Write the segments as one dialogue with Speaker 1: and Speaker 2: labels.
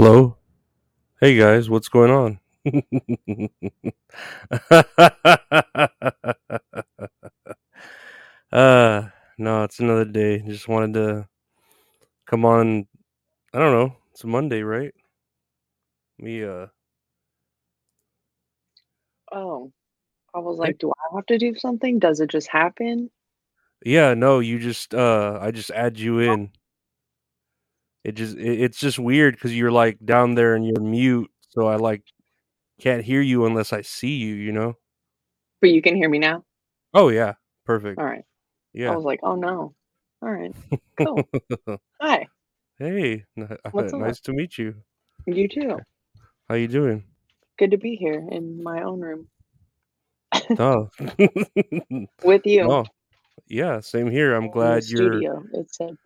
Speaker 1: Hello? Hey guys, what's going on? uh no, it's another day. Just wanted to come on. I don't know. It's a Monday, right? Me uh
Speaker 2: Oh, I was like, do I have to do something? Does it just happen?
Speaker 1: yeah, no, you just uh I just add you in. It just it, it's just weird cuz you're like down there and you're mute, so I like can't hear you unless I see you, you know?
Speaker 2: But you can hear me now?
Speaker 1: Oh yeah, perfect.
Speaker 2: All right.
Speaker 1: Yeah.
Speaker 2: I was like, oh no. All right. Cool. Hi.
Speaker 1: hey,
Speaker 2: What's up?
Speaker 1: nice to meet you.
Speaker 2: You too.
Speaker 1: How you doing?
Speaker 2: Good to be here in my own room
Speaker 1: Oh.
Speaker 2: with you.
Speaker 1: oh. Yeah, same here. I'm glad you're
Speaker 2: studio. It said,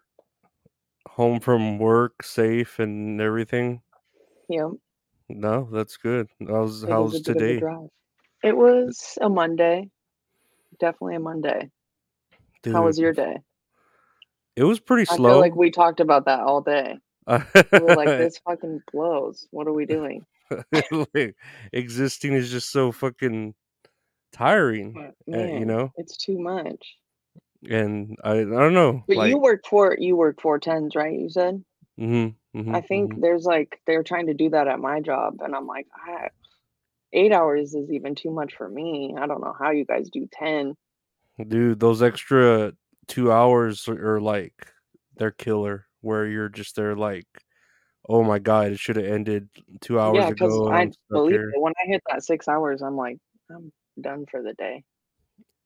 Speaker 1: home from work safe and everything.
Speaker 2: yeah,
Speaker 1: No, that's good. How's
Speaker 2: it
Speaker 1: how's
Speaker 2: a bit of a
Speaker 1: today?
Speaker 2: It was a Monday. Definitely a Monday. How was your day?
Speaker 1: it was pretty slow.
Speaker 2: I feel like we talked about that all day. We were like, this fucking blows. What are we doing?
Speaker 1: Like, existing is just so fucking tiring,
Speaker 2: But,
Speaker 1: uh, you know?
Speaker 2: it's too much.
Speaker 1: And I I don't know,
Speaker 2: But
Speaker 1: like
Speaker 2: you work for you work four tens, right? You said.
Speaker 1: mhm,
Speaker 2: I
Speaker 1: mhm,
Speaker 2: think
Speaker 1: mhm.
Speaker 2: there's like they're trying to do that at my job, and I'm like, I, eight hours is even too much for me. I don't know how you guys do ten.
Speaker 1: Dude, those extra 2 hours are, are like they're killer where you're just there like, "Oh my god, it should have ended 2 hours
Speaker 2: Yeah, because
Speaker 1: ago and
Speaker 2: I
Speaker 1: I'm
Speaker 2: believe when I hit that six hours, I'm like, I'm done for the day.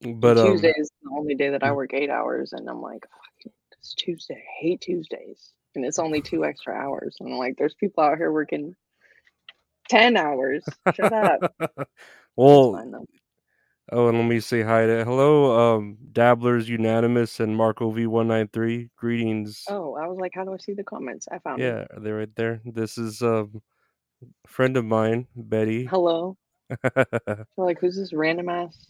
Speaker 1: But
Speaker 2: Tuesday
Speaker 1: um
Speaker 2: is the only day that I
Speaker 1: mm,
Speaker 2: work eight hours, and I'm like, "Fuck, it's Tuesday. I hate Tuesdays, and it's only two extra hours. And I'm like, there's people out here working ten hours. Shut up.
Speaker 1: Well, oh, and let me say hi to hello, um, Dabblers Unanimous and Marco V193. Greetings.
Speaker 2: Oh, I was like, how do I see the comments? I found them.
Speaker 1: Yeah, they're right there. This is um, a friend of mine, Betty.
Speaker 2: Hello. Like, who's this random ass,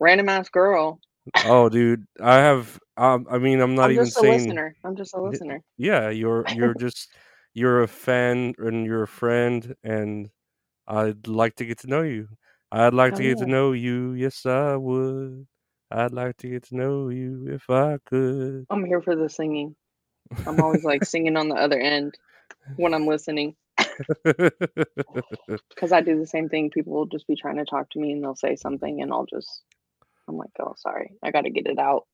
Speaker 2: random ass girl?
Speaker 1: oh, dude, I have. Um, I mean, I'm not
Speaker 2: I'm
Speaker 1: even
Speaker 2: just a
Speaker 1: saying.
Speaker 2: listener. I'm just a listener.
Speaker 1: Yeah, you're you're just you're a fan and you're a friend, and I'd like to get to know you. I'd like
Speaker 2: Hell
Speaker 1: to get to know you. Yes, I would. I'd like to get to know you if I could.
Speaker 2: I'm here for the singing. I'm always like singing on the other end when I'm listening because I do the same thing. People will just be trying to talk to me and they'll say something, and I'll just, I'm like, oh, sorry, I got to get it out.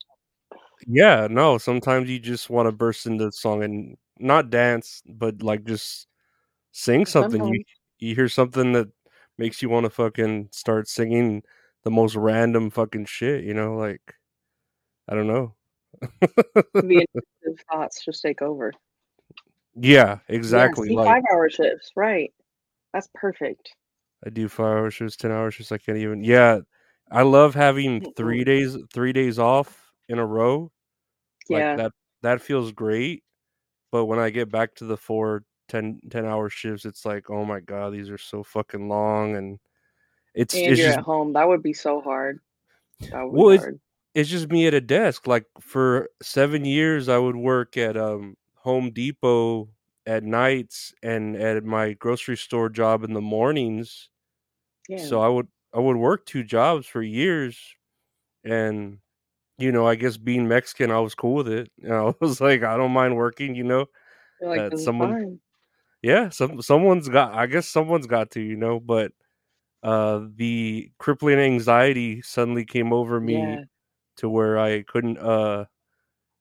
Speaker 1: yeah, no, sometimes you just want to burst into the song and not dance, but like just sing something. You
Speaker 2: Sometimes,
Speaker 1: you hear something that makes you want to fucking start singing the most random fucking shit, you know, like I don't know.
Speaker 2: the thoughts just take over.
Speaker 1: yeah,
Speaker 2: Yeah,
Speaker 1: exactly.
Speaker 2: see,
Speaker 1: Like
Speaker 2: five hour shifts, right? That's perfect.
Speaker 1: I do five hour shifts, ten hour shifts. I can't even. Yeah, I love having three days, three days off in a row. Like
Speaker 2: Yeah,
Speaker 1: that, that feels great. But when I get back to the four, 10, 10 hour shifts, it's like, oh my god, these are so fucking long, and it's
Speaker 2: and
Speaker 1: it's
Speaker 2: you're
Speaker 1: just
Speaker 2: at home. That would be so hard. That would
Speaker 1: well,
Speaker 2: be
Speaker 1: it's it's just me at a desk. Like for seven years, I would work at um Home Depot at nights and at my grocery store job in the mornings.
Speaker 2: Yeah.
Speaker 1: So I would I would work two jobs for years, and you know, I guess being Mexican, I was cool with it. You know, I was like, I don't mind working. You know,
Speaker 2: like,
Speaker 1: someone,
Speaker 2: fine.
Speaker 1: yeah, some someone's got. I guess someone's got to. You know, but uh, the crippling anxiety suddenly came over me
Speaker 2: Yeah.
Speaker 1: to where I couldn't, uh,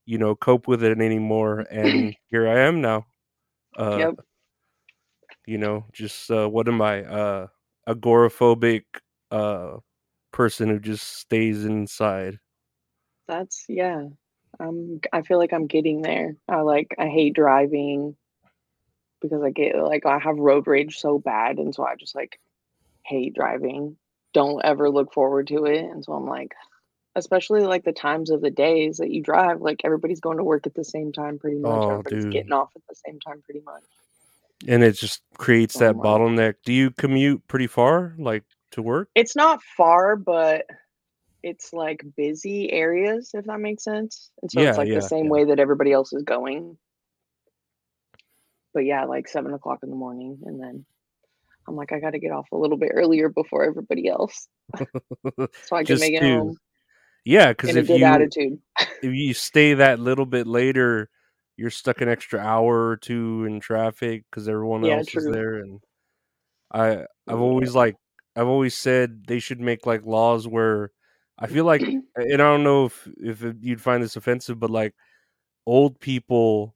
Speaker 1: you know, cope with it anymore, and here I am now. Uh,
Speaker 2: Yep.
Speaker 1: you know, just uh, what am I? Uh, agoraphobic uh person who just stays inside.
Speaker 2: That's yeah. I'm I feel like I'm getting there. I like I hate driving because I get like I have road rage so bad and so I just like hate driving. Don't ever look forward to it. And so I'm like especially like the times of the days that you drive, like everybody's going to work at the same time pretty much.
Speaker 1: Oh,
Speaker 2: Everybody's
Speaker 1: dude.
Speaker 2: getting off at the same time pretty much.
Speaker 1: And it just creates that bottleneck. Do you commute pretty far, like to work?
Speaker 2: it's not far, but it's like busy areas, if that makes sense. And so it's
Speaker 1: Yeah,
Speaker 2: like the same
Speaker 1: yeah.
Speaker 2: way that everybody else is going. but yeah, like seven o'clock in the morning, and then I'm like, I got to get off a little bit earlier before everybody else, so I can make it
Speaker 1: to
Speaker 2: home
Speaker 1: yeah, because if you
Speaker 2: attitude.
Speaker 1: if you stay that little bit later, you're stuck an extra hour or two in traffic because everyone
Speaker 2: Yeah,
Speaker 1: else is there. And I I've
Speaker 2: Yeah.
Speaker 1: always like I've always said they should make like laws where I feel like and I don't know if if you'd find this offensive, but like old people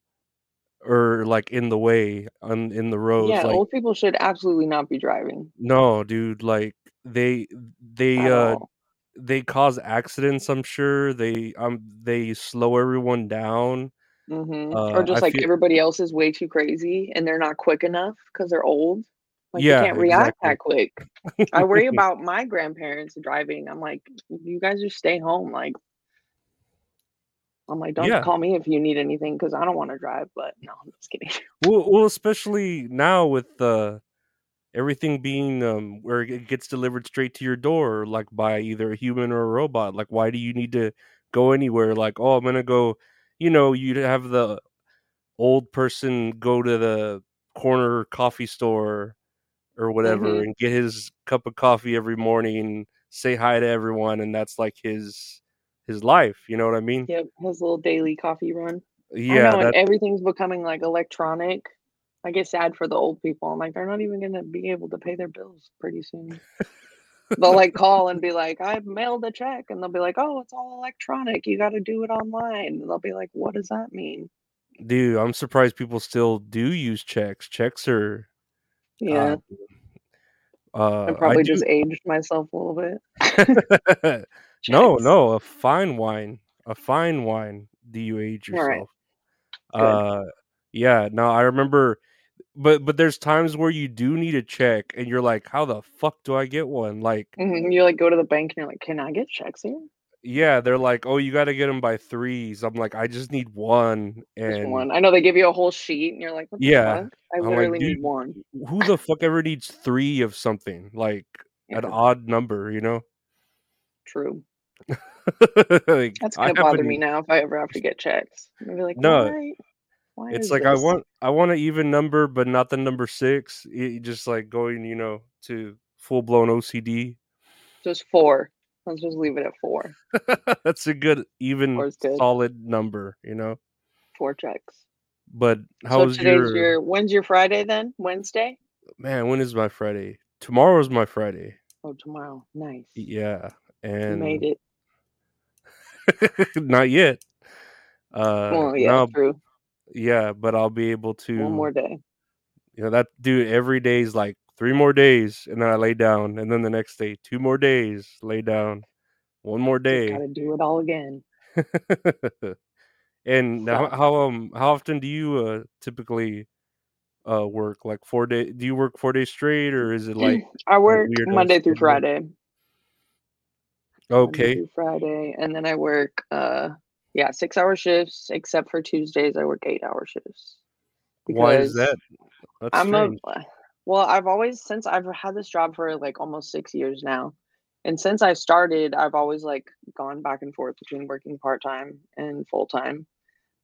Speaker 1: are like in the way on in the roads.
Speaker 2: Yeah,
Speaker 1: Like
Speaker 2: old people should absolutely not be driving
Speaker 1: no, dude, like they they
Speaker 2: at
Speaker 1: uh
Speaker 2: all.
Speaker 1: they cause accidents. I'm sure they um they slow everyone down.
Speaker 2: hmm
Speaker 1: Uh,
Speaker 2: Or
Speaker 1: I
Speaker 2: just like
Speaker 1: feel
Speaker 2: everybody else is way too crazy and they're not quick enough because they're old. Like
Speaker 1: yeah,
Speaker 2: can't react
Speaker 1: exactly.
Speaker 2: that quick. I worry about my grandparents driving. I'm like, you guys just stay home. Like, I'm like, don't
Speaker 1: Yeah.
Speaker 2: call me if you need anything because I don't want to drive. But no, I'm just kidding.
Speaker 1: Well, well, especially now with uh, everything being um, where it gets delivered straight to your door, like by either a human or a robot. Like, why do you need to go anywhere? Like, oh, I'm gonna go. You know, you'd have the old person go to the corner coffee store or whatever
Speaker 2: hmm
Speaker 1: and get his cup of coffee every morning, say hi to everyone, and that's like his his life. You know what I mean?
Speaker 2: Yep, his little daily coffee run. I
Speaker 1: Yeah,
Speaker 2: know, and everything's becoming like electronic. I get sad for the old people. I'm like, they're not even gonna be able to pay their bills pretty soon. They'll like call and be like, I've mailed a check, and they'll be like, Oh, it's all electronic. You got to do it online. And they'll be like, What does that mean?
Speaker 1: dude. I'm surprised people still do use checks. Checks are.
Speaker 2: Yeah,
Speaker 1: Uh, uh,
Speaker 2: I
Speaker 1: I
Speaker 2: probably
Speaker 1: do.
Speaker 2: just aged myself a little bit.
Speaker 1: no, no, a fine wine, a fine wine. Do you age yourself?
Speaker 2: good.
Speaker 1: Uh, yeah. No, I remember, but but there's times where you do need a check, and you're like, how the fuck do I get one? Like,
Speaker 2: hmm You like go to the bank and you're like, Can I get checks here?
Speaker 1: Yeah, they're like, oh, you got to get them by threes. I'm like, I just need one,
Speaker 2: Just
Speaker 1: and
Speaker 2: one. I know they give you a whole sheet, and you're like, What the
Speaker 1: yeah,
Speaker 2: fuck? I
Speaker 1: I'm
Speaker 2: literally
Speaker 1: dude,
Speaker 2: need one.
Speaker 1: who the fuck ever needs three of something? Like an odd number, you know?
Speaker 2: true.
Speaker 1: like
Speaker 2: That's gonna bother me now if I ever have to get checks. I'm be like,
Speaker 1: no,
Speaker 2: Why? Why
Speaker 1: it's like I want I want an even number, but not the number six. It, just like going, you know, to full blown OCD.
Speaker 2: Just four. Let's just leave it at four.
Speaker 1: That's a good, even,
Speaker 2: good.
Speaker 1: solid number, you know.
Speaker 2: Four checks.
Speaker 1: But
Speaker 2: So
Speaker 1: how's
Speaker 2: today's
Speaker 1: your
Speaker 2: your when's your Friday then? Wednesday?
Speaker 1: man? When is my Friday? Tomorrow's my Friday.
Speaker 2: Oh, tomorrow. Nice.
Speaker 1: Yeah,
Speaker 2: You made it.
Speaker 1: not yet. Uh,
Speaker 2: Well, yeah,
Speaker 1: no,
Speaker 2: true.
Speaker 1: yeah, but I'll be able to
Speaker 2: One more day.
Speaker 1: You know that dude. Every day is like three more days, and then I lay down, and then the next day, two more days, lay down, one more day.
Speaker 2: gotta do it all again.
Speaker 1: and how,
Speaker 2: Fuck.
Speaker 1: how um how often do you uh typically uh work? Like four day? Do you work four days straight, or is it like
Speaker 2: I work Monday through? Friday. Monday
Speaker 1: Okay.
Speaker 2: through Friday. And then I work uh yeah, six hour shifts, except for Tuesdays I work eight hour shifts.
Speaker 1: Why is that? That's
Speaker 2: I'm a
Speaker 1: strange.
Speaker 2: Well, I've always since I've had this job for like almost six years now. And since I started, I've always like gone back and forth between working part time and full time.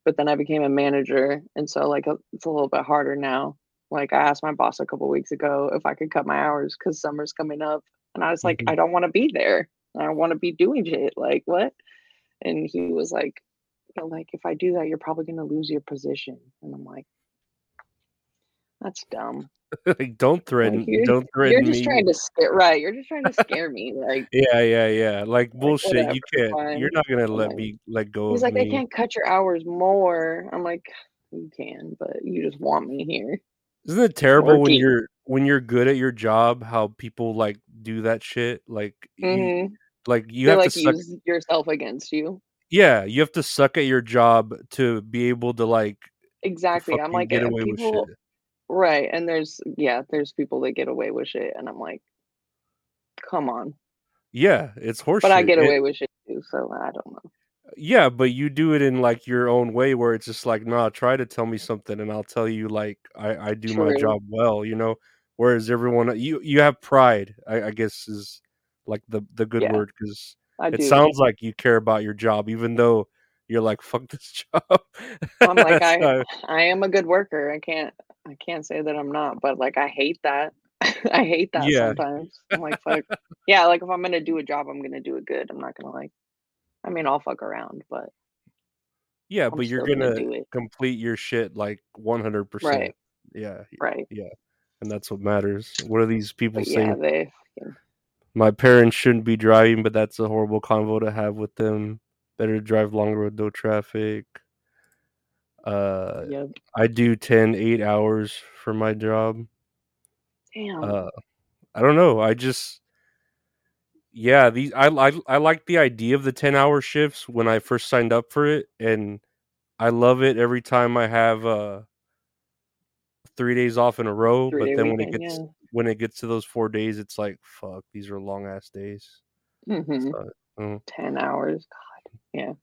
Speaker 2: But then I became a manager, and so like uh, it's a little bit harder now. Like I asked my boss a couple weeks ago if I could cut my hours because summer's coming up, and I was like,
Speaker 1: Mhm.
Speaker 2: I don't want to be there. I don't want to be doing shit. Like what? And he was like, like if I do that, you're probably gonna lose your position. And I'm like, that's dumb.
Speaker 1: like, don't threaten,
Speaker 2: you're
Speaker 1: don't threaten you're
Speaker 2: just
Speaker 1: me.
Speaker 2: trying to scare right. You're just trying to scare me. Like
Speaker 1: Yeah, yeah, yeah. Like
Speaker 2: like
Speaker 1: bullshit.
Speaker 2: whatever,
Speaker 1: You can't. You're not gonna let
Speaker 2: like
Speaker 1: me let go
Speaker 2: he's like, I can't cut your hours more. I'm like, you can, but you just want me here
Speaker 1: Isn't it terrible when you're when you're good at your job? How people like do that shit? Like you,
Speaker 2: hmm
Speaker 1: like you
Speaker 2: They
Speaker 1: have to suck.
Speaker 2: use yourself against you.
Speaker 1: Yeah, you have to suck at your job to be able to like
Speaker 2: Exactly. I'm like,
Speaker 1: get
Speaker 2: uh,
Speaker 1: away with shit.
Speaker 2: people, right? And there's, yeah, there's people that get away with it and I'm like, come on.
Speaker 1: Yeah, it's horse.
Speaker 2: But I get
Speaker 1: It,
Speaker 2: away with shit too, so I don't know.
Speaker 1: yeah, but you do it in like your own way, where it's just like, nah, try to tell me something, and I'll tell you like I I do my job well, you know. Whereas everyone, uh, you you have pride, I, I guess is like the the good
Speaker 2: Yeah,
Speaker 1: word because it
Speaker 2: do.
Speaker 1: sounds like you care about your job, even though you're like, fuck this job.
Speaker 2: I'm like, I, I am a good worker. I can't, I can't say that I'm not, but like I hate that. I hate that
Speaker 1: Yeah.
Speaker 2: sometimes. I'm like, fuck. Yeah, like if I'm gonna do a job, I'm gonna do it good. I'm not gonna like. I mean, I'll fuck around, but
Speaker 1: Yeah,
Speaker 2: I'm
Speaker 1: but you're
Speaker 2: gonna
Speaker 1: gonna complete your shit like 100%.
Speaker 2: Right,
Speaker 1: Yeah,
Speaker 2: right.
Speaker 1: yeah. And that's what matters. What are these people
Speaker 2: But yeah,
Speaker 1: saying?
Speaker 2: they. fucking-
Speaker 1: My parents shouldn't be driving, but that's a horrible convo to have with them. Better to drive longer with no traffic. Uh,
Speaker 2: Yep.
Speaker 1: I do 10, 8 hours for my job.
Speaker 2: Damn.
Speaker 1: Uh, I don't know. I just, yeah, these I I I like the idea of the 10 hour shifts when I first signed up for it, and I love it every time I have uh three days off in a row.
Speaker 2: Three
Speaker 1: But then when it gets
Speaker 2: Yeah.
Speaker 1: when it gets to those four days, it's like fuck, these are long ass days.
Speaker 2: hmm
Speaker 1: So, mm.
Speaker 2: Ten hours. God.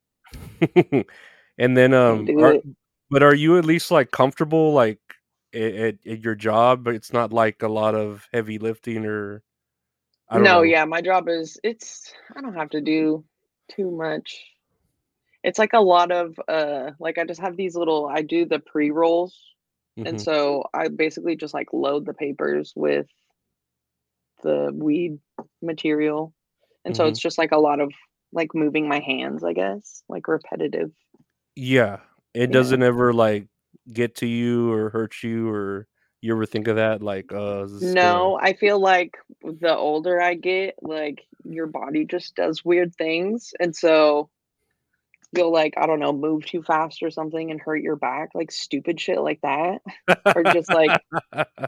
Speaker 2: Yeah.
Speaker 1: and then um,
Speaker 2: it.
Speaker 1: But are you at least like comfortable like at, at, your job? But it's not like a lot of heavy lifting or I don't
Speaker 2: no,
Speaker 1: know.
Speaker 2: yeah, my job is it's I don't have to do too much. It's like a lot of uh like I just have these little I do the pre-rolls and
Speaker 1: Mhm.
Speaker 2: so I basically just like load the papers with the weed material. And so
Speaker 1: Mhm.
Speaker 2: it's just like a lot of like moving my hands, I guess, like repetitive.
Speaker 1: Yeah, it
Speaker 2: Yeah.
Speaker 1: doesn't ever like get to you or hurt you or you ever think of that like uh is this gonna
Speaker 2: No, I feel like the older I get, like your body just does weird things. And so you'll like, I don't know, move too fast or something and hurt your back, like stupid shit like that. or just like,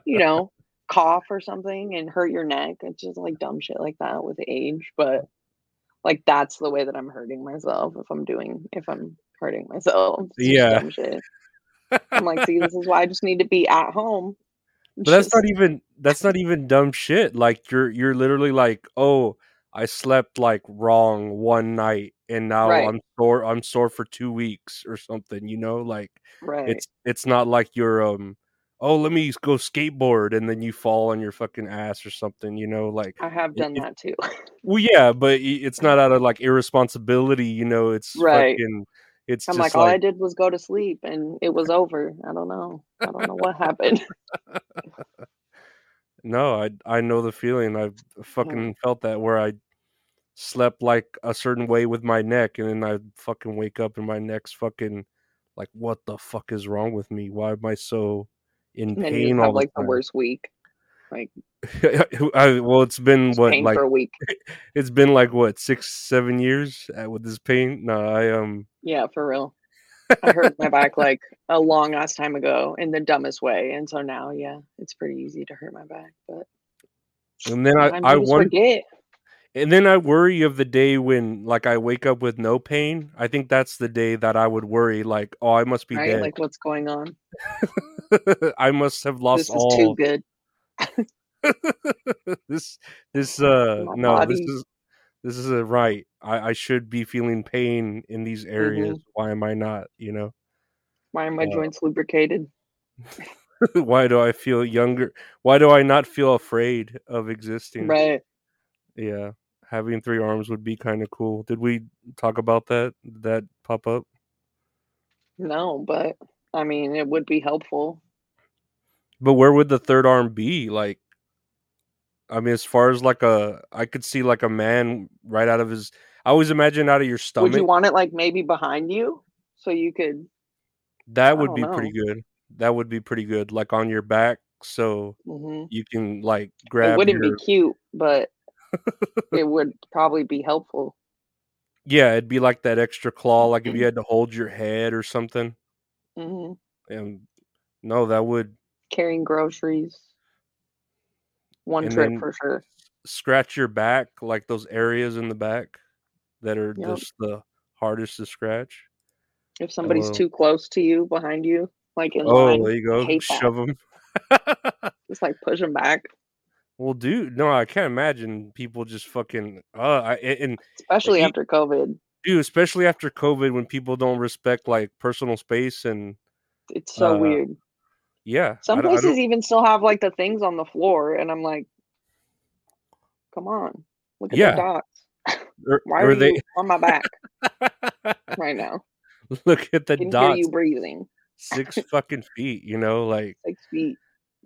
Speaker 2: you know, cough or something and hurt your neck. It's just like dumb shit like that with age. But like that's the way that I'm hurting myself if I'm doing if I'm hurting myself.
Speaker 1: Yeah.
Speaker 2: I'm like, see, this is why I just need to be at home.
Speaker 1: But that's not even that's not even dumb shit. Like you're you're literally like, "Oh, I slept like wrong one night and now
Speaker 2: right,
Speaker 1: I'm sore I'm sore for 2 weeks or something, you know? Like
Speaker 2: right.
Speaker 1: it's it's not like you're um oh, let me go skateboard and then you fall on your fucking ass or something, you know? Like
Speaker 2: I have done
Speaker 1: it
Speaker 2: that too.
Speaker 1: well yeah, but it's not out of like irresponsibility, you know? It's
Speaker 2: right.
Speaker 1: fucking it's
Speaker 2: I'm
Speaker 1: just
Speaker 2: like, all I did was go to sleep and it was over. I don't know. I don't know what happened.
Speaker 1: no, I I know the feeling. I've
Speaker 2: Yeah.
Speaker 1: fucking felt that where I slept like a certain way with my neck and then I fucking wake up and my neck's fucking like what the fuck is wrong with me? Why am I so in
Speaker 2: And
Speaker 1: pain all the
Speaker 2: like the worst week. Like
Speaker 1: I, well, it's been
Speaker 2: just
Speaker 1: what
Speaker 2: pain
Speaker 1: like
Speaker 2: for a week.
Speaker 1: it's been like what six seven years uh, with this pain. No, I um
Speaker 2: Yeah, for real. I hurt my back like a long ass time ago in the dumbest way. And so now, yeah, it's pretty easy to hurt my back. But
Speaker 1: and then I I won
Speaker 2: forget.
Speaker 1: and then I worry of the day when like I wake up with no pain. I think that's the day that I would worry like oh I must be
Speaker 2: Right?
Speaker 1: dead.
Speaker 2: Like what's going on?
Speaker 1: I must have lost
Speaker 2: This is too good.
Speaker 1: this this uh
Speaker 2: My
Speaker 1: no this is this is a right. I I should be feeling pain in these areas. Why am I not? You know.
Speaker 2: Why are my
Speaker 1: Uh,
Speaker 2: joints lubricated?
Speaker 1: why do I feel younger? Why do I not feel afraid of existing?
Speaker 2: Right.
Speaker 1: Yeah, having three arms would be kind of cool. Did we talk about that? Did that pop up?
Speaker 2: No, but I mean, it would be helpful.
Speaker 1: But where would the third arm be? Like, I mean, as far as like a, I could see like a man right out of his. I always imagine out of your stomach.
Speaker 2: Would you want it like maybe behind you so you could?
Speaker 1: That would be pretty good. That would be pretty good. Like on your back, so
Speaker 2: hmm
Speaker 1: you can like grab.
Speaker 2: It wouldn't be cute, but it would probably be helpful.
Speaker 1: Yeah, it'd be like that extra claw, like if you
Speaker 2: hmm
Speaker 1: had to hold your head or something. And no, that would.
Speaker 2: Carrying groceries, one
Speaker 1: And
Speaker 2: trip for sure.
Speaker 1: scratch your back, like those areas in the back that are
Speaker 2: Yep.
Speaker 1: just the hardest to scratch.
Speaker 2: If somebody's
Speaker 1: Hello.
Speaker 2: too close to you, behind you, like in
Speaker 1: Oh,
Speaker 2: line,
Speaker 1: there you go.
Speaker 2: hate that.
Speaker 1: Shove them.
Speaker 2: Just like push them back,
Speaker 1: well, dude, no, I can't imagine people just fucking. Uh, I, and,
Speaker 2: especially after COVID.
Speaker 1: dude, especially after COVID, when people don't respect like personal space and
Speaker 2: It's so
Speaker 1: uh,
Speaker 2: weird.
Speaker 1: Yeah,
Speaker 2: Some
Speaker 1: I, don't- I
Speaker 2: places even still have like the things on the floor, and I'm like, come on, look at the
Speaker 1: Yeah,
Speaker 2: dots.
Speaker 1: or,
Speaker 2: Why are
Speaker 1: they
Speaker 2: you on my back right now?
Speaker 1: look at the
Speaker 2: I can hear you breathing.
Speaker 1: six fucking feet. You know, like
Speaker 2: Six feet.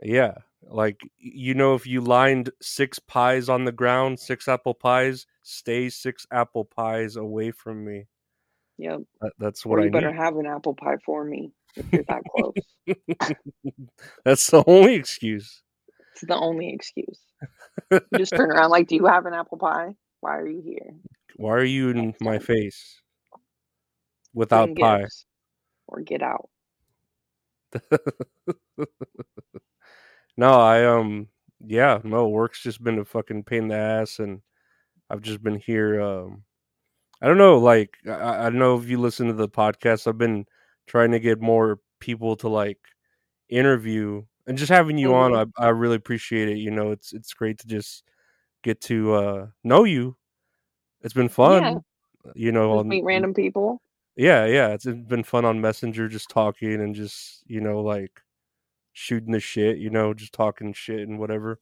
Speaker 1: yeah, like you know, if you lined six pies on the ground, six apple pies, stay six apple pies away from me.
Speaker 2: Yep.
Speaker 1: That, that's what Or
Speaker 2: you
Speaker 1: I
Speaker 2: better
Speaker 1: need.
Speaker 2: have an apple pie for me if you're that close.
Speaker 1: that's the only excuse.
Speaker 2: It's the only excuse. You just turn around like, do you have an apple pie? Why are you here?
Speaker 1: Why are you in my face without pie?
Speaker 2: Or get out.
Speaker 1: no, I um yeah, no, work's just been a fucking pain in the ass and I've just been here um I don't know, like I, I don't know if you listen to the podcast. I've been trying to get more people to like interview and just having you on,
Speaker 2: Mhm.
Speaker 1: I I really appreciate it. You know, it's it's great to just get to uh know you. It's been fun.
Speaker 2: Yeah.
Speaker 1: You know, on
Speaker 2: meet random people.
Speaker 1: yeah, yeah, it's been fun on Messenger just talking and just, you know, like shooting the shit, you know, just talking shit and whatever.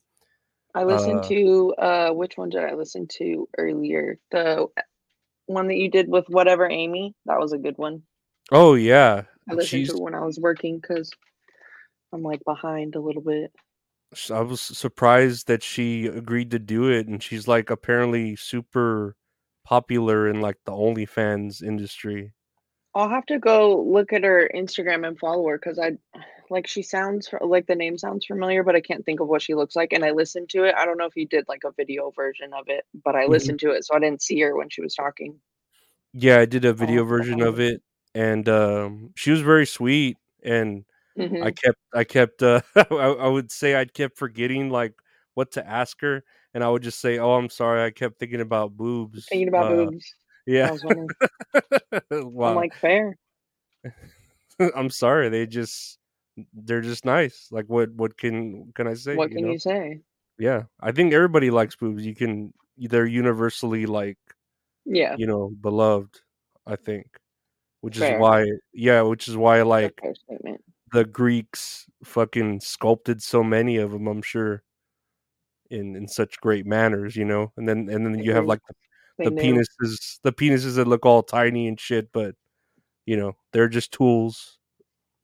Speaker 2: I listened
Speaker 1: Uh
Speaker 2: to uh which one did I listen to earlier? The one that you did with whatever Amy. That was a good one.
Speaker 1: Oh yeah.
Speaker 2: I listened
Speaker 1: She's
Speaker 2: to it when I was working because I'm like behind a little bit.
Speaker 1: I was surprised that she agreed to do it and she's like apparently super popular in like the OnlyFans industry.
Speaker 2: I'll have to go look at her Instagram and follow her because I like she sounds like the name sounds familiar, but I can't think of what she looks like. And I listened to it. I don't know if you did like a video version of it, but I
Speaker 1: Mhm.
Speaker 2: listened to it, so I didn't see her when she was talking.
Speaker 1: Yeah, I did a video version
Speaker 2: find
Speaker 1: of it and um she was very sweet and I
Speaker 2: hmm
Speaker 1: kept I kept uh I, I would say I kept forgetting like what to ask her and I would just say, "Oh, I'm sorry. I kept thinking about boobs."
Speaker 2: Thinking about
Speaker 1: Uh
Speaker 2: boobs.
Speaker 1: yeah.
Speaker 2: Was. I'm like, fair.
Speaker 1: I'm sorry. They just they're just nice. Like what what can can I say,
Speaker 2: What
Speaker 1: you
Speaker 2: can
Speaker 1: know?
Speaker 2: you say?
Speaker 1: Yeah. I think everybody likes boobs. You can they're universally like,
Speaker 2: Yeah,
Speaker 1: you know, beloved, I think. Which is why yeah, which is why like the Greeks fucking sculpted so many of them, I'm sure, in in such great manners, you know. And then and then you have like the, the penises, the penises that look all tiny and shit, but you know they're just tools.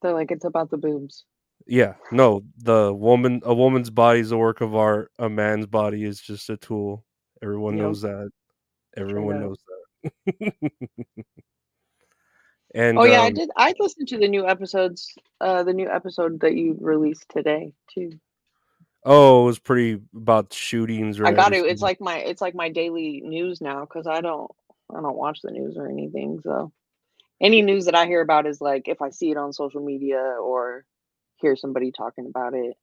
Speaker 2: They're like, it's about the boobs.
Speaker 1: Yeah, no, the woman, a woman's body is a work of art. A man's body is just a tool. Everyone
Speaker 2: Yep.
Speaker 1: knows that. Everyone knows that. and
Speaker 2: Oh yeah, I
Speaker 1: um,
Speaker 2: did. I listened to the new episodes. Uh, the new episode that you released today too.
Speaker 1: oh, it was pretty about shootings or
Speaker 2: I got to. It's like my it's like my daily news now because I don't I don't watch the news or anything. So any news that I hear about is like if I see it on social media or hear somebody talking about it.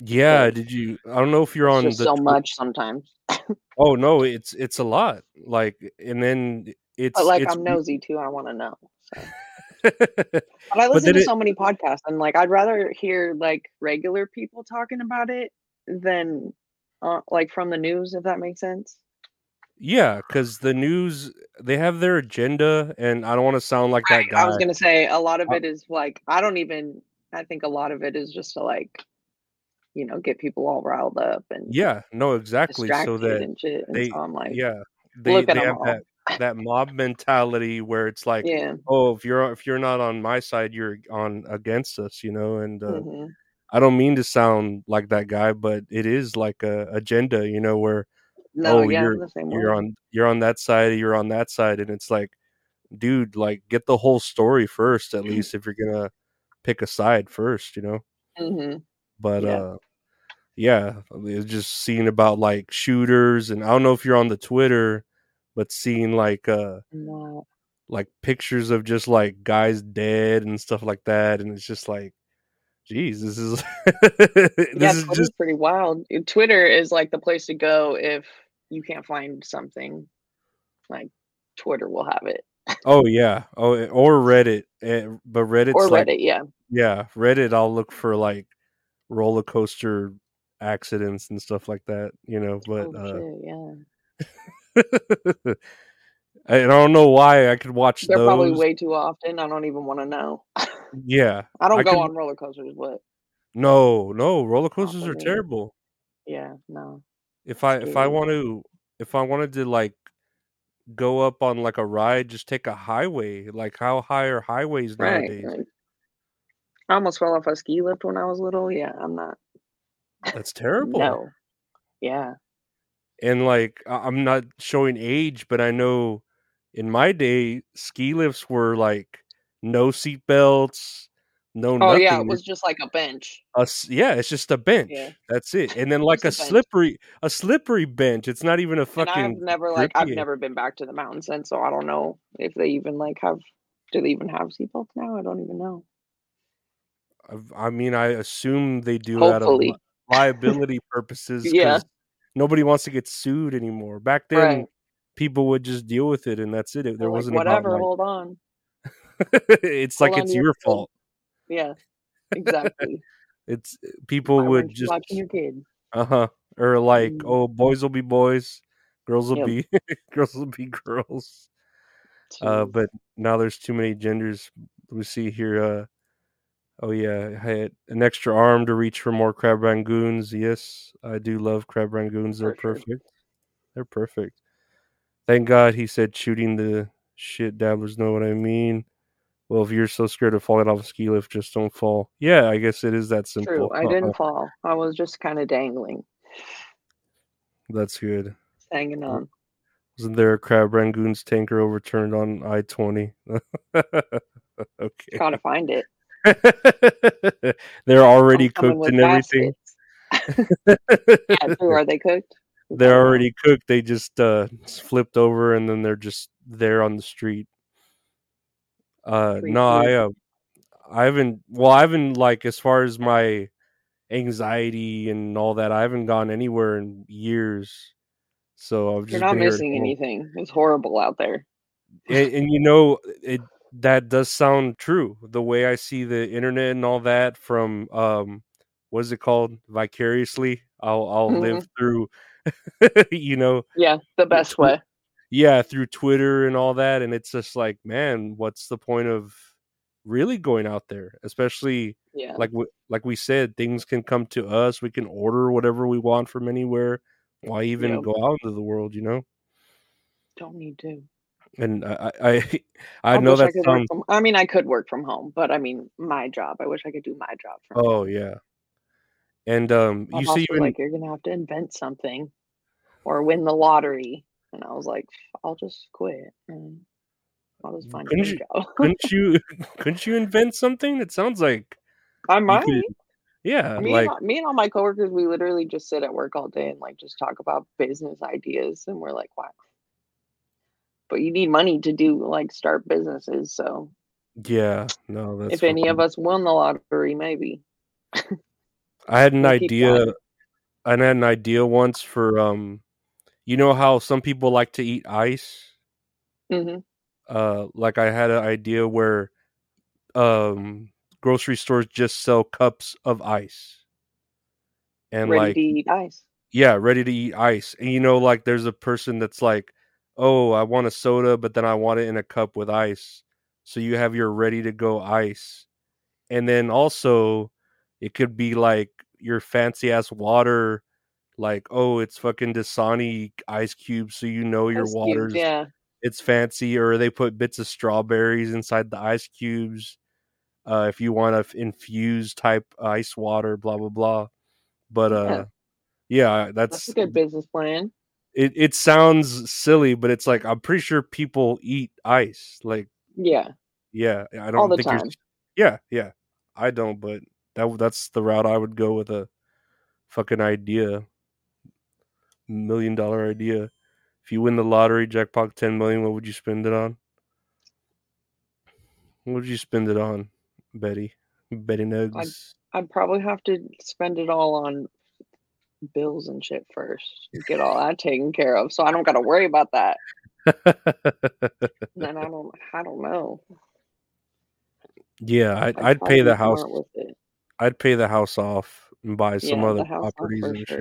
Speaker 1: Yeah,
Speaker 2: Because
Speaker 1: did you? I don't know if you're on the.
Speaker 2: so much sometimes.
Speaker 1: oh no, it's it's a lot. Like, and then
Speaker 2: But like
Speaker 1: it's.
Speaker 2: I'm nosy too. I want to know. So. But I listen
Speaker 1: then
Speaker 2: to
Speaker 1: it,
Speaker 2: so many podcasts, and like I'd rather hear like regular people talking about it than uh, like from the news, if that makes sense.
Speaker 1: yeah, because the news they have their agenda, and I don't want to sound like
Speaker 2: Right.
Speaker 1: that
Speaker 2: I was gonna say a lot of
Speaker 1: Uh,
Speaker 2: it is like I don't even. I think a lot of it is just to like, you know, get people all riled up and
Speaker 1: yeah, no, exactly. So that
Speaker 2: and shit. And
Speaker 1: they,
Speaker 2: so I'm like,
Speaker 1: yeah, they
Speaker 2: look at
Speaker 1: they
Speaker 2: them
Speaker 1: have
Speaker 2: all.
Speaker 1: that that mob mentality where it's like,
Speaker 2: Yeah.
Speaker 1: oh, if you're if you're not on my side, you're on against us, you know. And uh,
Speaker 2: hmm
Speaker 1: I don't mean to sound like that guy, but it is like a agenda, you know, where
Speaker 2: No,
Speaker 1: oh
Speaker 2: yeah,
Speaker 1: you're
Speaker 2: I'm the same
Speaker 1: you're on you're on that side, you're on that side, and it's like, dude, like get the whole story first, at least if you're gonna pick a side first, you know.
Speaker 2: hmm
Speaker 1: But
Speaker 2: Yeah.
Speaker 1: uh, yeah, it's just seeing about like shooters, and I don't know if you're on the Twitter, but seeing like uh like pictures of just like guys dead and stuff like that, and it's just like, geez, this is
Speaker 2: Yeah,
Speaker 1: this is
Speaker 2: Twitter's
Speaker 1: just
Speaker 2: pretty wild. Uh, Twitter is like the place to go if you can't find something. Like Twitter will have it,
Speaker 1: oh yeah, oh or Reddit, eh, but Reddit's
Speaker 2: or
Speaker 1: like
Speaker 2: Reddit. Yeah.
Speaker 1: yeah, Reddit. I'll look for like roller coaster accidents and stuff like that, you know. But
Speaker 2: Oh
Speaker 1: uh,
Speaker 2: shit. Yeah.
Speaker 1: I don't know why I could watch
Speaker 2: They're probably way too often. I don't even want to know.
Speaker 1: Yeah,
Speaker 2: I don't
Speaker 1: I
Speaker 2: go
Speaker 1: could.
Speaker 2: on roller coasters, but
Speaker 1: No, no, roller coasters are terrible.
Speaker 2: Yeah, no,
Speaker 1: If I if I want to if I wanted to like go up on like a ride, just take a highway. Like how high are highways
Speaker 2: Right,
Speaker 1: nowadays?
Speaker 2: right. I almost fell off a ski lift when I was little. Yeah, I'm not.
Speaker 1: That's terrible.
Speaker 2: No. Yeah.
Speaker 1: And like I'm not showing age, but I know in my day ski lifts were like no seat belts, no
Speaker 2: Oh
Speaker 1: nothing.
Speaker 2: yeah, it was just like a bench.
Speaker 1: a yeah, it's just a bench.
Speaker 2: Yeah.
Speaker 1: That's it. And then like a
Speaker 2: a
Speaker 1: slippery a slippery bench. It's not even a
Speaker 2: And I've never like I've never been back to the mountain since, so I don't know if they even like have. Do they even have seatbelts now? I don't even know.
Speaker 1: I've- I mean, I assume they do out of li- liability purposes.
Speaker 2: Yeah.
Speaker 1: Nobody wants to get sued anymore. Back then,
Speaker 2: Right.
Speaker 1: people would just deal with it, and that's it.
Speaker 2: They're
Speaker 1: There
Speaker 2: like,
Speaker 1: wasn't
Speaker 2: whatever.
Speaker 1: about
Speaker 2: hold on.
Speaker 1: it's
Speaker 2: hold
Speaker 1: like
Speaker 2: on
Speaker 1: it's
Speaker 2: your
Speaker 1: fault.
Speaker 2: Yeah. Exactly.
Speaker 1: It's people
Speaker 2: Why
Speaker 1: would just
Speaker 2: watching your kid.
Speaker 1: uh huh or like
Speaker 2: Mm.
Speaker 1: oh boys will be boys, girls will
Speaker 2: Yep.
Speaker 1: be girls will be girls. Uh, but now there's too many genders. We see here. Uh, oh yeah, I had an extra arm to reach for more crab rangoons. Yes, I do love crab rangoons. They're
Speaker 2: For sure.
Speaker 1: perfect. They're perfect. Thank God he said shooting the shit dabblers know what I mean. Well, if you're so scared of falling off a ski lift, just don't fall. Yeah, I guess it is that simple.
Speaker 2: True. I didn't fall. I was just kind of dangling,
Speaker 1: That's good.
Speaker 2: hanging on.
Speaker 1: Wasn't there a crab rangoons tanker overturned on I twenty? okay.
Speaker 2: Gotta find it.
Speaker 1: They're already cooked and everything.
Speaker 2: Yeah. Are they cooked?
Speaker 1: They're already cooked. They just uh flipped over and then they're just there on the street. Uh no, I uh, I haven't well, I haven't like as far as my anxiety and all that, I haven't gone anywhere in years. So I've just
Speaker 2: You're not missing anything. It's horrible out there.
Speaker 1: and, and you know it that does sound true the way i see the internet and all that from um what is it called vicariously i'll i'll live through you know
Speaker 2: Yeah, the best way.
Speaker 1: yeah through twitter and all that and it's just like man what's the point of really going out there especially
Speaker 2: Yeah.
Speaker 1: like we, like we said things can come to us we can order whatever we want from anywhere why even go out into the world you know
Speaker 2: Don't need to.
Speaker 1: And i i i, I know
Speaker 2: wish I
Speaker 1: that sounds
Speaker 2: from. I mean, I could work from home, but I mean, my job. I wish I could do my job from.
Speaker 1: Oh
Speaker 2: home.
Speaker 1: yeah. And um
Speaker 2: My
Speaker 1: you see
Speaker 2: like, "You're gonna have to invent something, or win the lottery," and I was like, "I'll just quit and I'll just find a
Speaker 1: Couldn't
Speaker 2: new
Speaker 1: you-
Speaker 2: job."
Speaker 1: couldn't you couldn't you invent something? It sounds like
Speaker 2: I might.
Speaker 1: could yeah,
Speaker 2: me,
Speaker 1: like
Speaker 2: and, all- me and all my coworkers, we literally just sit at work all day and like just talk about business ideas, and we're like, "Wow." But you need money to do like start businesses. So
Speaker 1: yeah, no, that's
Speaker 2: if any of us won the lottery, maybe.
Speaker 1: I had an
Speaker 2: we'll
Speaker 1: idea. I had an idea once for um you know how some people like to eat ice?
Speaker 2: hmm
Speaker 1: Uh like I had an idea where um grocery stores just sell cups of ice. And
Speaker 2: Ready
Speaker 1: like
Speaker 2: to eat ice.
Speaker 1: yeah, ready to eat ice. And you know, like there's a person that's like, oh, I want a soda, but then I want it in a cup with ice. So you have your ready to go ice. And then also, it could be like your fancy ass water, like, oh, it's fucking Dasani ice cubes. So you know your
Speaker 2: Ice
Speaker 1: water's
Speaker 2: yeah.
Speaker 1: it's fancy, or they put bits of strawberries inside the ice cubes. Uh, if you want a f- infused type ice water, blah blah blah. But
Speaker 2: Yeah.
Speaker 1: uh, yeah,
Speaker 2: That's
Speaker 1: that's
Speaker 2: a good business plan.
Speaker 1: It. It sounds silly, but it's like I'm pretty sure people eat ice. Like,
Speaker 2: Yeah.
Speaker 1: yeah, I don't
Speaker 2: All the
Speaker 1: think
Speaker 2: time.
Speaker 1: Yeah, yeah, I don't, but that that's the route I would go with a fucking idea, million dollar idea. If you win the lottery, jackpot ten million, what would you spend it on? What would you spend it on, Betty? Betty Nugz.
Speaker 2: I'd probably have to spend it all on bills and shit first. Get all that taken care of, so I don't got to worry about that. Then I don't. I don't know.
Speaker 1: yeah, I'd,
Speaker 2: I'd
Speaker 1: I'd pay the house.
Speaker 2: with it.
Speaker 1: I'd pay the house off and buy some
Speaker 2: Yeah,
Speaker 1: other
Speaker 2: the house off
Speaker 1: properties and
Speaker 2: sure.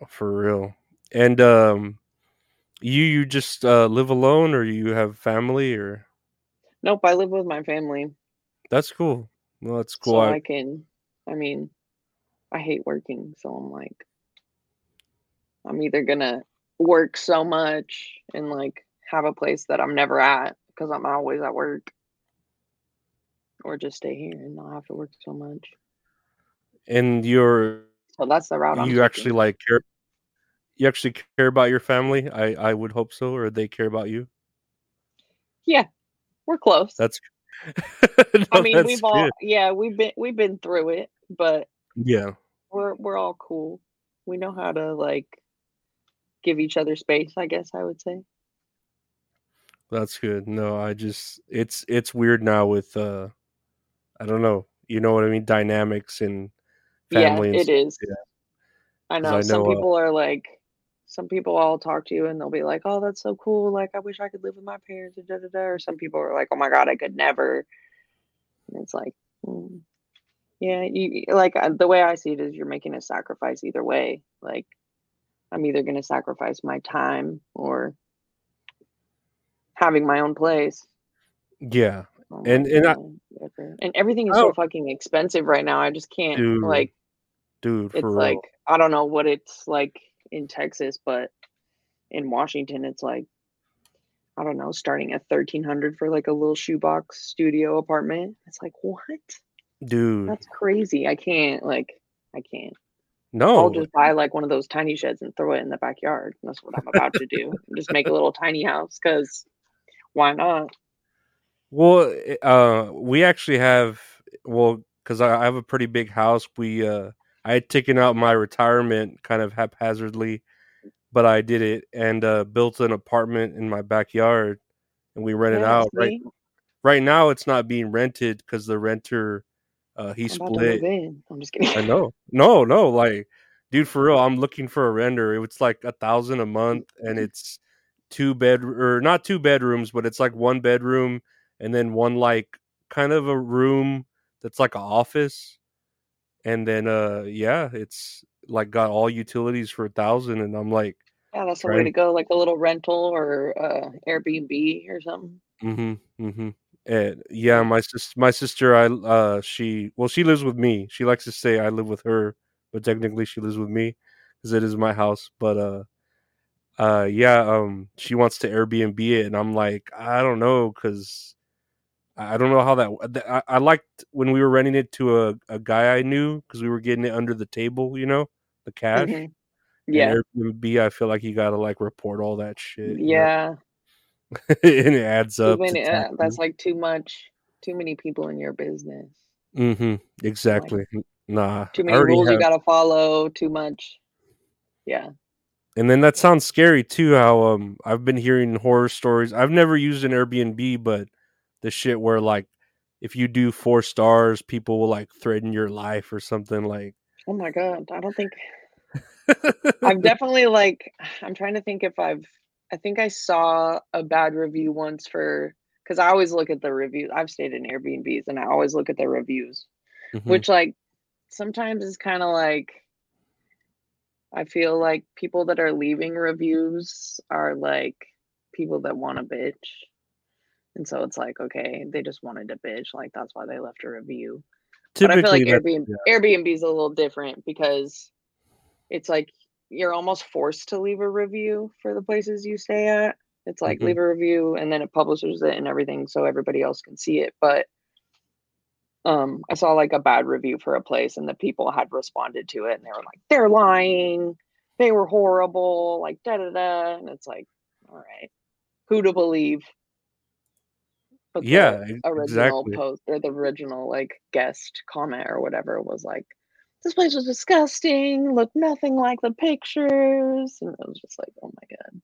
Speaker 1: shit. For real. And um you you just uh live alone or you have family or
Speaker 2: Nope, I live with my family,
Speaker 1: that's cool. Well that's cool.
Speaker 2: so
Speaker 1: I,
Speaker 2: I can. I mean, I hate working, so I'm like, I'm either gonna work so much and like have a place that I'm never at because I'm always at work, or just stay here and not have to work so much.
Speaker 1: And you're
Speaker 2: So that's the route I'm
Speaker 1: you
Speaker 2: taking.
Speaker 1: actually like care you actually care about your family? I I would hope so, or they care about you?
Speaker 2: Yeah, we're close.
Speaker 1: That's
Speaker 2: I mean,
Speaker 1: that's
Speaker 2: we've all yeah, we've been we've been through it, but
Speaker 1: Yeah.
Speaker 2: we're we're all cool. We know how to like give each other space, I guess I would say.
Speaker 1: That's good. No, I just it's it's weird now with uh I don't know. You know what I mean? Dynamics and
Speaker 2: Yeah,
Speaker 1: family and
Speaker 2: it is.
Speaker 1: Yeah.
Speaker 2: I know
Speaker 1: I
Speaker 2: some
Speaker 1: know uh
Speaker 2: people are like some people I'll talk to you and they'll be like, "Oh, that's so cool. Like I wish I could live with my parents." Da, da, da. Or some people are like, "Oh my god, I could never." And it's like, mm, yeah, you like uh, the way I see it is you're making a sacrifice either way. Like I'm either going to sacrifice my time or having my own place.
Speaker 1: Yeah.
Speaker 2: I'm
Speaker 1: And and I.
Speaker 2: And everything is so fucking expensive right now. I just can't
Speaker 1: dude,
Speaker 2: like
Speaker 1: dude,
Speaker 2: it's
Speaker 1: for
Speaker 2: like
Speaker 1: real.
Speaker 2: I don't know what it's like in Texas, but in Washington it's like I don't know, starting at 1300 for like a little shoebox studio apartment. It's like, what?
Speaker 1: Dude.
Speaker 2: That's crazy. I can't like I can't.
Speaker 1: No.
Speaker 2: I'll just buy like one of those tiny sheds and throw it in the backyard. That's what I'm about to do. Just make a little tiny house cuz why not?
Speaker 1: Well, eh, uh, we actually have well, because I I have a pretty big house. We uh, I had taken out my retirement kind of haphazardly, but I did it and uh, built an apartment in my backyard, and we rent it
Speaker 2: Yeah,
Speaker 1: out. Right, right now it's not being rented because the renter, uh, he
Speaker 2: I'm about to move
Speaker 1: split.
Speaker 2: in. I'm just kidding.
Speaker 1: I know, no, no, like, dude, for real, I'm looking for a render. It's like a thousand a month, and it's two bed or not two bedrooms, but it's like one bedroom and then one like kind of a room that's like an office, and then uh, yeah, it's like got all utilities for a thousand, and I'm like
Speaker 2: Yeah, that's the way to go, like a little rental or uh Airbnb or something.
Speaker 1: Mm-hmm. Mm-hmm. And yeah, my sis, my sister, I uh, she well, she lives with me. She likes to say I live with her, but technically she lives with me because it is my house. But uh, uh, yeah, um, she wants to Airbnb it, and I'm like, I don't know, because I don't know how that. I, I liked when we were renting it to a, a guy I knew because we were getting it under the table, you know, the cash.
Speaker 2: hmm
Speaker 1: And
Speaker 2: Yeah.
Speaker 1: Airbnb, I feel like you gotta like report all that shit, you know,
Speaker 2: Yeah.
Speaker 1: and it adds up to
Speaker 2: many uh, that's like too much too many people in your business.
Speaker 1: Mm-hmm. Exactly. N- Nah,
Speaker 2: too many rules you gotta follow, too much. Yeah.
Speaker 1: And then that sounds scary too. How um I've been hearing horror stories. I've never used an Airbnb, but the shit where like if you do four stars, people will like threaten your life or something like.
Speaker 2: Oh my god. I don't think I've definitely like I'm trying to think if I've I think I saw a bad review once for because I always look at the reviews. I've stayed in Airbnbs and I always look at the reviews,
Speaker 1: Mhm.
Speaker 2: which like sometimes is kind of like I feel like people that are leaving reviews are like people that want a bitch. And so it's like, okay, they just wanted to bitch. Like that's why they left a review. But I feel like Airbnb
Speaker 1: yeah.
Speaker 2: Airbnb is a little different because it's like you're almost forced to leave a review for the places you stay at. It's like
Speaker 1: Mhm.
Speaker 2: leave a review and then it publishes it and everything so everybody else can see it. But um I saw like a bad review for a place and the people had responded to it and they were like, they're lying, they were horrible, like da da da. And it's like, all right, who to believe? But
Speaker 1: Yeah,
Speaker 2: original
Speaker 1: exactly.
Speaker 2: post or the original like guest comment or whatever was like, this place was disgusting, looked nothing like the pictures. And I was just like, oh my god,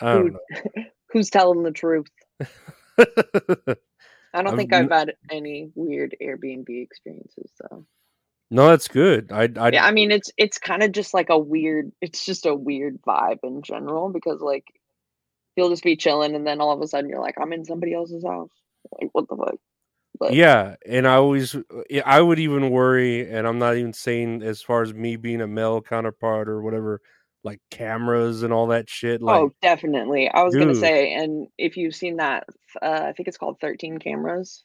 Speaker 1: I don't
Speaker 2: who who's telling the truth? I don't
Speaker 1: I've
Speaker 2: think I've had any weird Airbnb experiences though.
Speaker 1: no, that's good. I I
Speaker 2: Yeah, I mean it's it's kind of just like a weird it's just a weird vibe in general because like you'll just be chilling and then all of a sudden you're like, I'm in somebody else's house. Like what the fuck? But
Speaker 1: yeah, and I always I would even worry, and I'm not even saying as far as me being a male counterpart or whatever, like cameras and all that shit. Like, oh,
Speaker 2: definitely. I was gonna say, and if you've seen that, uh, I think it's called 13 Cameras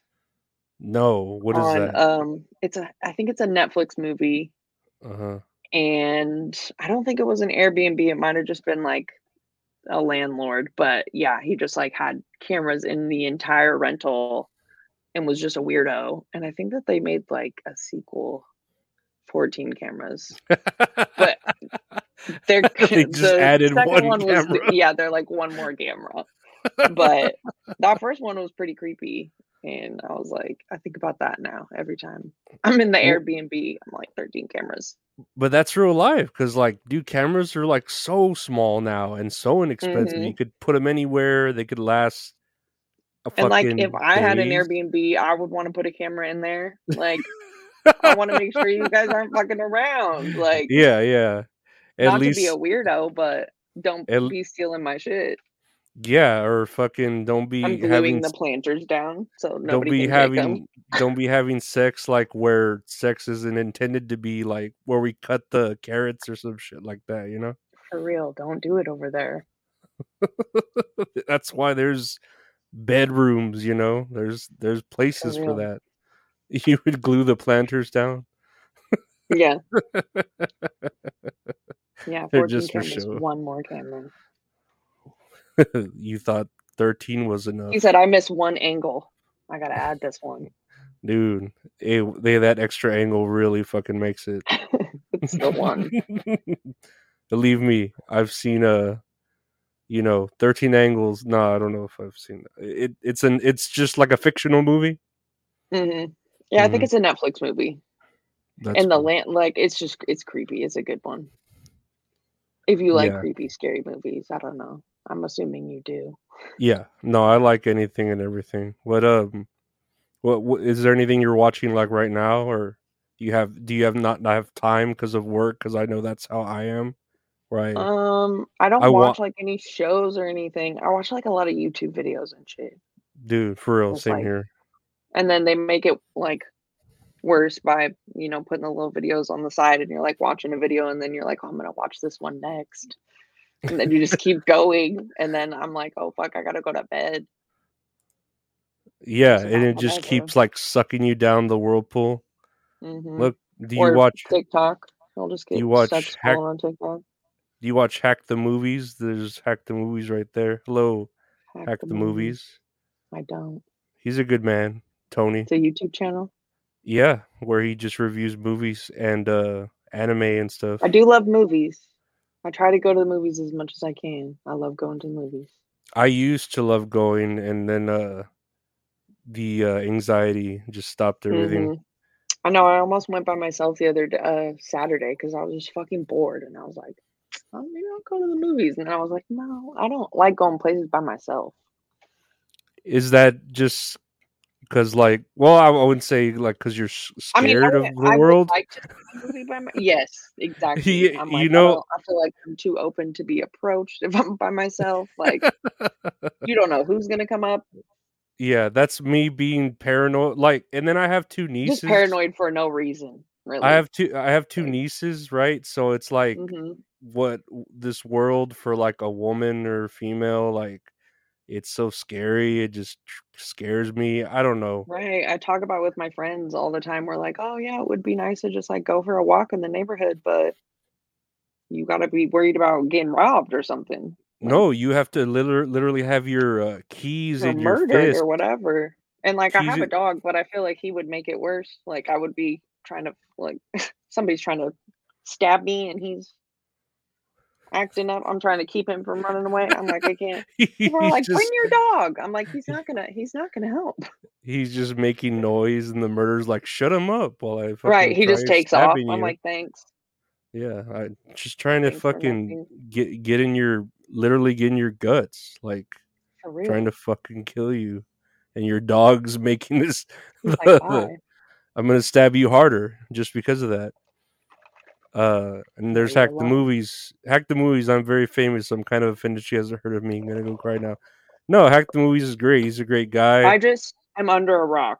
Speaker 1: no, what is
Speaker 2: on
Speaker 1: that?
Speaker 2: um, it's a I think it's a Netflix movie,
Speaker 1: Uh huh.
Speaker 2: and I don't think it was an Airbnb. It might have just been like a landlord, but yeah, he just like had cameras in the entire rental and was just a weirdo. And I think that they made like a sequel, 14 cameras. But they're
Speaker 1: They just
Speaker 2: the
Speaker 1: added one
Speaker 2: was
Speaker 1: camera.
Speaker 2: yeah, they're like one more camera. But that first one was pretty creepy. And I was like, I think about that now every time I'm in the Airbnb. I'm like 13 cameras.
Speaker 1: but that's real life because like dude cameras are like so small now and so inexpensive
Speaker 2: Mhm.
Speaker 1: you could put them anywhere they could last
Speaker 2: And like, if I had an. Airbnb, I would want to put a camera in there. Like, I want to make sure you guys aren't fucking around. Like,
Speaker 1: yeah yeah at
Speaker 2: not
Speaker 1: least
Speaker 2: to be a weirdo, but don't
Speaker 1: At
Speaker 2: be stealing my shit.
Speaker 1: yeah or fucking don't be
Speaker 2: I'm gluing
Speaker 1: having
Speaker 2: the planters down so
Speaker 1: don't be
Speaker 2: can take 'em.
Speaker 1: having don't be having sex like where sex isn't intended to be like where we cut the carrots or some shit like that you know
Speaker 2: For real, don't do it over there.
Speaker 1: that's why there's bedrooms you know there's there's places for that you would glue the planters down
Speaker 2: Yeah. yeah, 14
Speaker 1: just for show.
Speaker 2: one more camera.
Speaker 1: you thought 13 was enough
Speaker 2: He said, I miss one angle. I gotta add this one.
Speaker 1: dude eh, they that extra angle really fucking makes it
Speaker 2: it's the one.
Speaker 1: believe me i've seen a you know 13 angles no i don't know if i've seen that. it it's an it's just like a fictional movie
Speaker 2: hmm Yeah, I think
Speaker 1: Mhm.
Speaker 2: it's a Netflix movie.
Speaker 1: That's
Speaker 2: and the
Speaker 1: cool.
Speaker 2: land, like, it's just, it's creepy. It's a good one. If you like
Speaker 1: Yeah.
Speaker 2: creepy, scary movies, I don't know. I'm assuming you do.
Speaker 1: yeah no i like anything and everything what um what, what is there anything you're watching like right now or do you have do you have not, not have time because of work because i know that's how i am right
Speaker 2: Um, I don't
Speaker 1: I wa-
Speaker 2: watch like any shows or anything. I watch like a lot of YouTube videos and shit.
Speaker 1: dude for real same
Speaker 2: like-
Speaker 1: here
Speaker 2: And then they make it like worse by, you know, putting the little videos on the side and you're like watching a video and then you're like, oh, I'm gonna watch this one next. And then you just keep going. And then I'm like, oh fuck, I gotta go to bed.
Speaker 1: yeah and it just keeps like sucking you down the whirlpool
Speaker 2: Mhm.
Speaker 1: look do you
Speaker 2: or
Speaker 1: watch
Speaker 2: TikTok? I'll just get
Speaker 1: you watch Hack-
Speaker 2: on TikTok.
Speaker 1: Do you watch hack the movies there's hack the movies right there hello hack the movies
Speaker 2: I don't.
Speaker 1: he's a good man tony
Speaker 2: It's a YouTube channel.
Speaker 1: yeah where he just reviews movies and uh anime and stuff
Speaker 2: I do love movies. I try to go to the movies as much as I can. I love going to the movies.
Speaker 1: i used to love going and then uh the uh anxiety just stopped everything
Speaker 2: Mhm. I know. I almost went by myself the other uh, Saturday because I was just fucking bored, and I was like, "Oh, maybe I'll go to the movies." And I was like, "No, I don't like going places by myself."
Speaker 1: is that just because like well i, I wouldn't say like because you're s-
Speaker 2: I mean,
Speaker 1: scared
Speaker 2: I,
Speaker 1: of the
Speaker 2: I would
Speaker 1: world
Speaker 2: like to movie by my- yes, exactly.
Speaker 1: You- you
Speaker 2: like, I,
Speaker 1: know-
Speaker 2: don't- I feel like I'm too open to be approached if I'm by myself. Like, you don't know who's gonna come up.
Speaker 1: yeah that's me being paranoid like and then i have two nieces
Speaker 2: Just paranoid for no reason. Really.
Speaker 1: i have two i have two nieces right so it's like
Speaker 2: hmm
Speaker 1: what this world for like a woman or female like it's so scary it just scares me i don't know
Speaker 2: Right. I talk about with my friends all the time. We're like, oh yeah, it would be nice to just like go for a walk in the neighborhood, but you got to be worried about getting robbed or something,
Speaker 1: no you have to liter- literally have your uh, keys
Speaker 2: or
Speaker 1: in your fist
Speaker 2: or whatever. And like, I
Speaker 1: Keys
Speaker 2: have a dog, but I feel like he would make it worse. Like, I would be trying to like somebody's trying to stab me, and he's acting up. I'm trying to keep him from running away. I'm like, I can't. People are like,
Speaker 1: just
Speaker 2: bring your dog. I'm like, he's not gonna. He's not gonna help.
Speaker 1: he's just making noise and the murder's like shut him up while i
Speaker 2: Right. He just takes off.
Speaker 1: stabbing
Speaker 2: I'm like, thanks.
Speaker 1: yeah i just trying to
Speaker 2: Thanks
Speaker 1: fucking get get in your literally get in your guts like trying to fucking kill you and your dog's making this the-
Speaker 2: like,
Speaker 1: i'm gonna stab you harder just because of that uh and there's hack the movies hack the movies i'm very famous i'm kind of offended she hasn't heard of me i'm gonna go cry now no hack the movies is great he's a great guy
Speaker 2: I just am under a rock.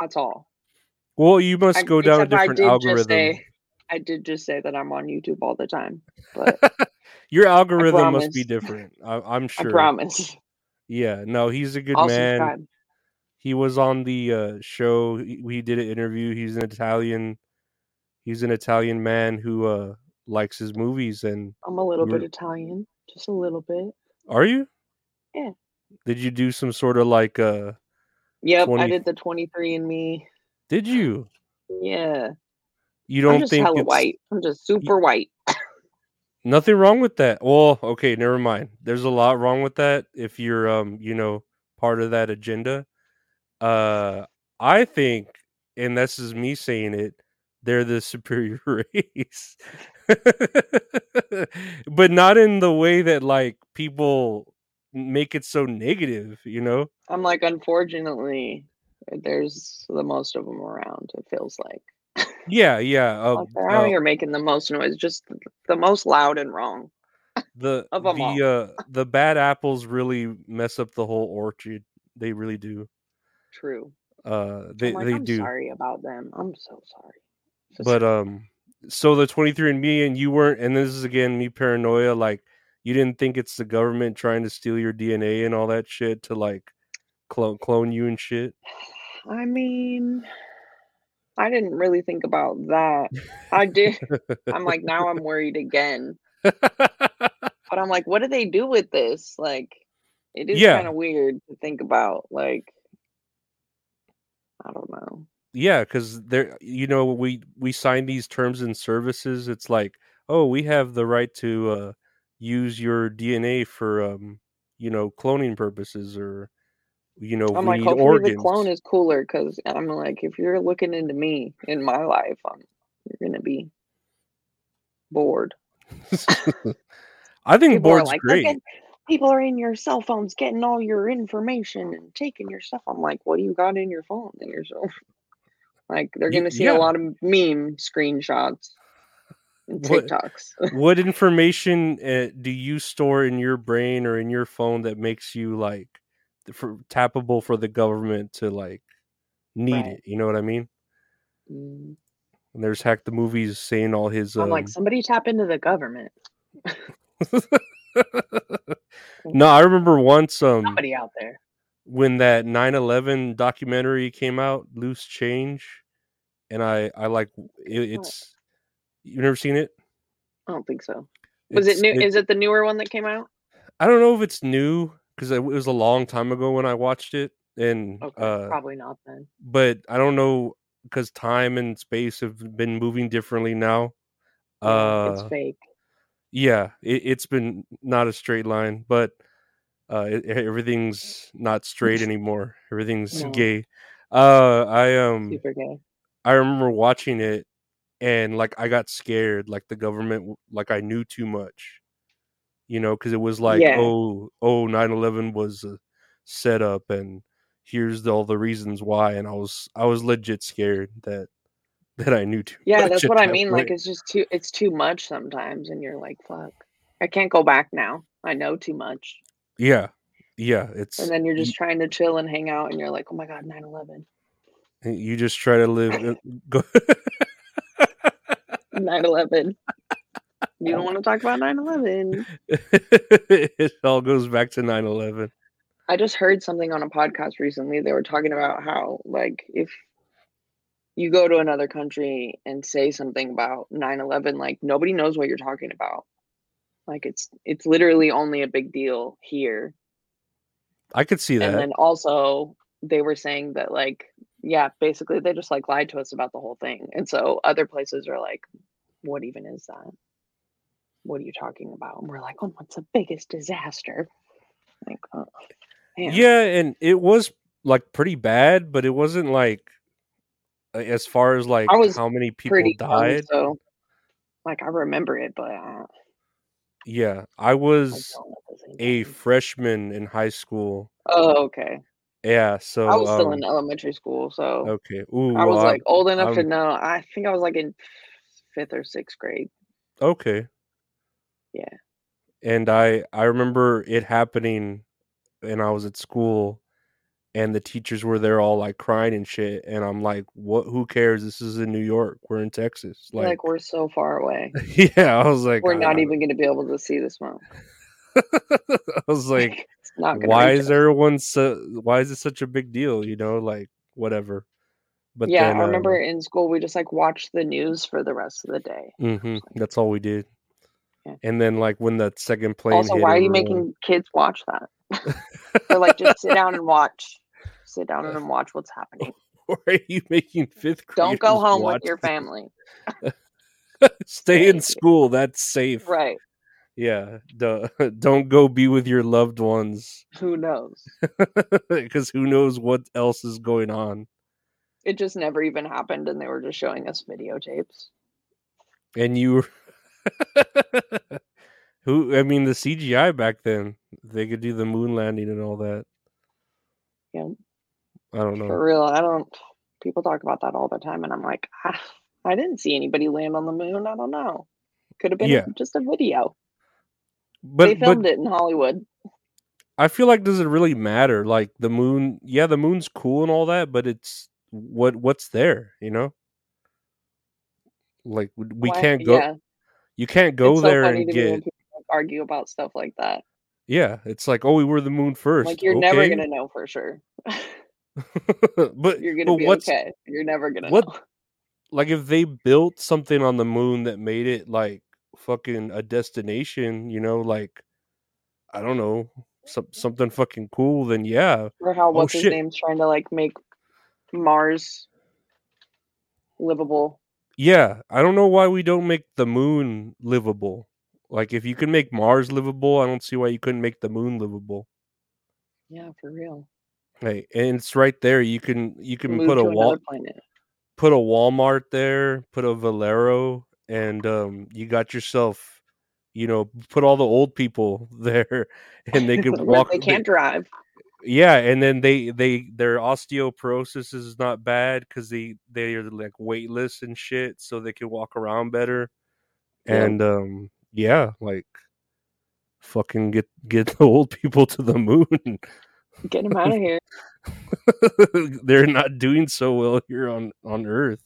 Speaker 2: That's all.
Speaker 1: Well, you must
Speaker 2: I-
Speaker 1: go down a different algorithm.
Speaker 2: say- I did just say that I'm on YouTube all the time, but
Speaker 1: Your algorithm must be different. I, I'm sure.
Speaker 2: I promise.
Speaker 1: Yeah, no, he's a good
Speaker 2: I'll
Speaker 1: man.
Speaker 2: subscribe.
Speaker 1: He was on the uh, show. He, we did an interview. He's an Italian. He's an Italian man who uh, likes his movies. And
Speaker 2: I'm a little bit Italian, just a little bit.
Speaker 1: are you?
Speaker 2: Yeah.
Speaker 1: Did you do some sort of like? uh
Speaker 2: Yep,
Speaker 1: 20
Speaker 2: I did the 23 and me.
Speaker 1: Did you?
Speaker 2: Yeah,
Speaker 1: You don't
Speaker 2: I'm just
Speaker 1: think
Speaker 2: hella
Speaker 1: it's
Speaker 2: white. I'm just super white.
Speaker 1: nothing wrong with that? Well, okay, never mind. There's a lot wrong with that if you're um you know part of that agenda. Uh, I think, and this is me saying it, they're the superior race, but not in the way that like people make it so negative. You know?
Speaker 2: I'm like, unfortunately, there's the most of them around. It feels like
Speaker 1: Yeah, yeah. Uh,
Speaker 2: like they're out
Speaker 1: uh,
Speaker 2: here making the most noise, just the most loud and wrong.
Speaker 1: the
Speaker 2: of 'em all.
Speaker 1: the uh the bad apples really mess up the whole orchard. They really do.
Speaker 2: True.
Speaker 1: Uh, they
Speaker 2: like,
Speaker 1: they
Speaker 2: I'm
Speaker 1: do.
Speaker 2: sorry about them. I'm so sorry. Just-
Speaker 1: But um, so the twenty three and me and you weren't, and this is again me paranoia. Like you didn't think it's the government trying to steal your DNA and all that shit to like clone clone you and shit.
Speaker 2: I mean, I didn't really think about that. I did. I'm like, now I'm worried again. But I'm like, what do they do with this? Like, it is
Speaker 1: Yeah.
Speaker 2: kind of weird to think about. Like, I don't know.
Speaker 1: yeah, because there, you know, we we sign these terms and services. It's like, oh, we have the right to uh, use your DNA for, um, you know, cloning purposes, or you know,
Speaker 2: I'm
Speaker 1: we
Speaker 2: like,
Speaker 1: need organs.
Speaker 2: the clone is cooler because I'm like, if you're looking into me in my life, I'm, you're gonna be bored.
Speaker 1: I think
Speaker 2: People
Speaker 1: board's
Speaker 2: like,
Speaker 1: great.
Speaker 2: at people are in your cell phones getting all your information and taking your stuff. I'm like, what do you got in your phone in your cell? Like they're gonna see
Speaker 1: yeah.
Speaker 2: a lot of meme screenshots and
Speaker 1: What- what information uh, do you store in your brain or in your phone that makes you like for, tappable for the government to like need
Speaker 2: Right.
Speaker 1: it? You know what I mean?
Speaker 2: Mm,
Speaker 1: And there's hack the movies saying all his.
Speaker 2: I'm
Speaker 1: Um,
Speaker 2: like, somebody tap into the government.
Speaker 1: no, I remember once um
Speaker 2: Somebody out there.
Speaker 1: when that 9/11 documentary came out, Loose Change, and I I like it, it's you've never seen it.
Speaker 2: I don't think so. Was it new? Is it the newer one that came out?
Speaker 1: I don't know if it's new because it was a long time ago when I watched it, and
Speaker 2: Okay,
Speaker 1: uh,
Speaker 2: probably not then.
Speaker 1: but I don't know because time and space have been moving differently now. Uh,
Speaker 2: it's fake.
Speaker 1: yeah, it, it's been not a straight line, but uh, it, everything's not straight anymore. Everything's
Speaker 2: No.
Speaker 1: gay. Uh, I um,
Speaker 2: Super gay.
Speaker 1: I remember watching it, and like I got scared, like the government, like I knew too much, you know, because it was like,
Speaker 2: Yeah.
Speaker 1: oh, oh, 9-11 was a setup, and here's the, all the reasons why, and I was, I was legit scared that that I knew too.
Speaker 2: Yeah, that's
Speaker 1: at
Speaker 2: what I
Speaker 1: that
Speaker 2: mean. Like it's just too it's too much sometimes and you're like, fuck. I can't go back now. I know too much.
Speaker 1: yeah, Yeah, it's
Speaker 2: and then you're just trying to chill and hang out, and you're like, oh my god, 9/11,
Speaker 1: you just try to live. uh, Go,
Speaker 2: 9/11. You don't want to talk about 9/11.
Speaker 1: it all goes back to 9-11.
Speaker 2: I just heard something on a podcast recently. They were talking about how, like, if you go to another country and say something about 9/11, like nobody knows what you're talking about. Like it's it's literally only a big deal here.
Speaker 1: I could see that And
Speaker 2: then also they were saying that like yeah, basically they just like lied to us about the whole thing. And so other places are like, what even is that? What are you talking about? And we're like, oh, what's the biggest disaster? Like, oh.
Speaker 1: Yeah, and it was like pretty bad, but it wasn't like as far as like
Speaker 2: I was
Speaker 1: how many people
Speaker 2: pretty young,
Speaker 1: died.
Speaker 2: so like I remember it, but uh,
Speaker 1: Yeah, I
Speaker 2: I
Speaker 1: was
Speaker 2: don't at the same
Speaker 1: a freshman in high school.
Speaker 2: Oh, okay.
Speaker 1: Yeah, so
Speaker 2: I was still
Speaker 1: um,
Speaker 2: in elementary school, so
Speaker 1: okay. Ooh,
Speaker 2: I was
Speaker 1: well,
Speaker 2: like old enough to
Speaker 1: I'm-
Speaker 2: know. I think I was like in fifth or sixth grade.
Speaker 1: okay.
Speaker 2: Yeah.
Speaker 1: And I I remember it happening, and I was at school, and the teachers were there all like crying and shit, and I'm like, what? Who cares? This is in New York. We're in Texas.
Speaker 2: Like,
Speaker 1: Like,
Speaker 2: we're so far away.
Speaker 1: yeah, I was like,
Speaker 2: We're not
Speaker 1: I-
Speaker 2: even going to be able to see this smoke.
Speaker 1: I was like,
Speaker 2: it's not going to
Speaker 1: why is everyone so? Why is it such a big deal? You know, like whatever. But
Speaker 2: yeah,
Speaker 1: then,
Speaker 2: I remember
Speaker 1: um,
Speaker 2: in school we just like watched the news for the rest of the day.
Speaker 1: mhm, that's all we did.
Speaker 2: Yeah.
Speaker 1: And then, like when that second plane
Speaker 2: also,
Speaker 1: hit,
Speaker 2: why are you
Speaker 1: everyone-
Speaker 2: making kids watch that? Or like just sit down and watch. Sit down and watch what's happening.
Speaker 1: Or are you making fifth graders
Speaker 2: Don't go home with your family.
Speaker 1: Stay in school. That's safe.
Speaker 2: Right.
Speaker 1: Yeah. Duh. Don't go be with your loved ones
Speaker 2: Who knows?
Speaker 1: because who knows what else is going on.
Speaker 2: It just never even happened and they were just showing us videotapes.
Speaker 1: And you, who? I mean, the CGI back then, they could do the moon landing and all that.
Speaker 2: Yeah.
Speaker 1: I don't know.
Speaker 2: For real, I don't. People talk about that all the time, and I'm like, ah, I didn't see anybody land on the moon. I don't know. Could have been
Speaker 1: Yeah.
Speaker 2: just a video.
Speaker 1: But
Speaker 2: they
Speaker 1: but
Speaker 2: filmed it in Hollywood.
Speaker 1: I feel like does it really matter? Like the moon, yeah, the moon's cool and all that, but it's what what's there, you know? Like we
Speaker 2: Why-
Speaker 1: can't go.
Speaker 2: Yeah,
Speaker 1: You can't go
Speaker 2: it's
Speaker 1: there
Speaker 2: so
Speaker 1: and get.
Speaker 2: people argue about stuff like that.
Speaker 1: Yeah, it's like oh, we were the moon first.
Speaker 2: Like you're never gonna know for sure.
Speaker 1: but
Speaker 2: you're gonna
Speaker 1: but
Speaker 2: be okay. You're never gonna
Speaker 1: what-
Speaker 2: know.
Speaker 1: like if they built something on the moon that made it like fucking a destination, you know, like I don't know, some, something fucking cool, then yeah,
Speaker 2: Or how oh, what's his
Speaker 1: Oh, shit.
Speaker 2: name's trying to like make Mars livable.
Speaker 1: Yeah, I don't know why we don't make the moon livable. Like if you can make Mars livable, I don't see why you couldn't make the moon livable.
Speaker 2: Yeah, for real.
Speaker 1: Hey, and it's right there. You can you can
Speaker 2: Move
Speaker 1: put a wall put a Walmart there, put a Valero, and um you got yourself, you know, put all the old people there and they could walk
Speaker 2: They
Speaker 1: they-
Speaker 2: can't drive.
Speaker 1: yeah, and then they they their osteoporosis is not bad because they they are like weightless and shit, so they can walk around better.
Speaker 2: Yeah.
Speaker 1: And um, yeah, like fucking get get the old people to the moon.
Speaker 2: Get them out of here.
Speaker 1: They're not doing so well here on on Earth.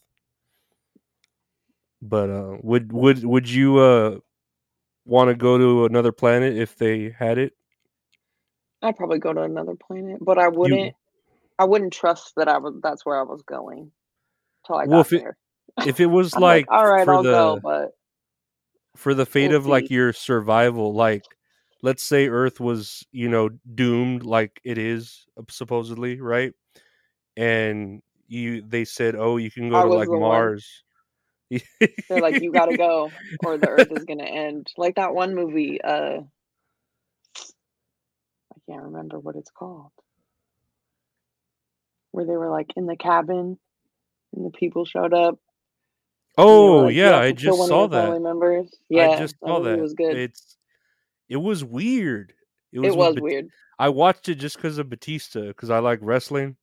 Speaker 1: But uh, would would would you uh want to go to another planet if they had it?
Speaker 2: I'd probably go to another planet, but I wouldn't. I wouldn't trust that I was. That's where I was going. Till I got
Speaker 1: Well, if it-
Speaker 2: there.
Speaker 1: If it was
Speaker 2: I'm
Speaker 1: like,
Speaker 2: all right,
Speaker 1: for
Speaker 2: I'll
Speaker 1: the
Speaker 2: go, but
Speaker 1: for the fate
Speaker 2: We'll
Speaker 1: of like your survival like let's say earth was you know doomed like it is uh, supposedly right and you they said oh you can go
Speaker 2: I
Speaker 1: to like mars
Speaker 2: they're like, you gotta go, or the Earth is gonna end. Like that one movie. Uh, I can't remember what it's called. Where they were like in the cabin, and the people showed up. and they were
Speaker 1: oh
Speaker 2: like, "You
Speaker 1: yeah i just saw that
Speaker 2: family members. Yeah,
Speaker 1: i just saw
Speaker 2: that.
Speaker 1: that
Speaker 2: was good.
Speaker 1: it's it was weird it was,
Speaker 2: it was
Speaker 1: Bat-
Speaker 2: weird.
Speaker 1: i watched it just because of batista because i like wrestling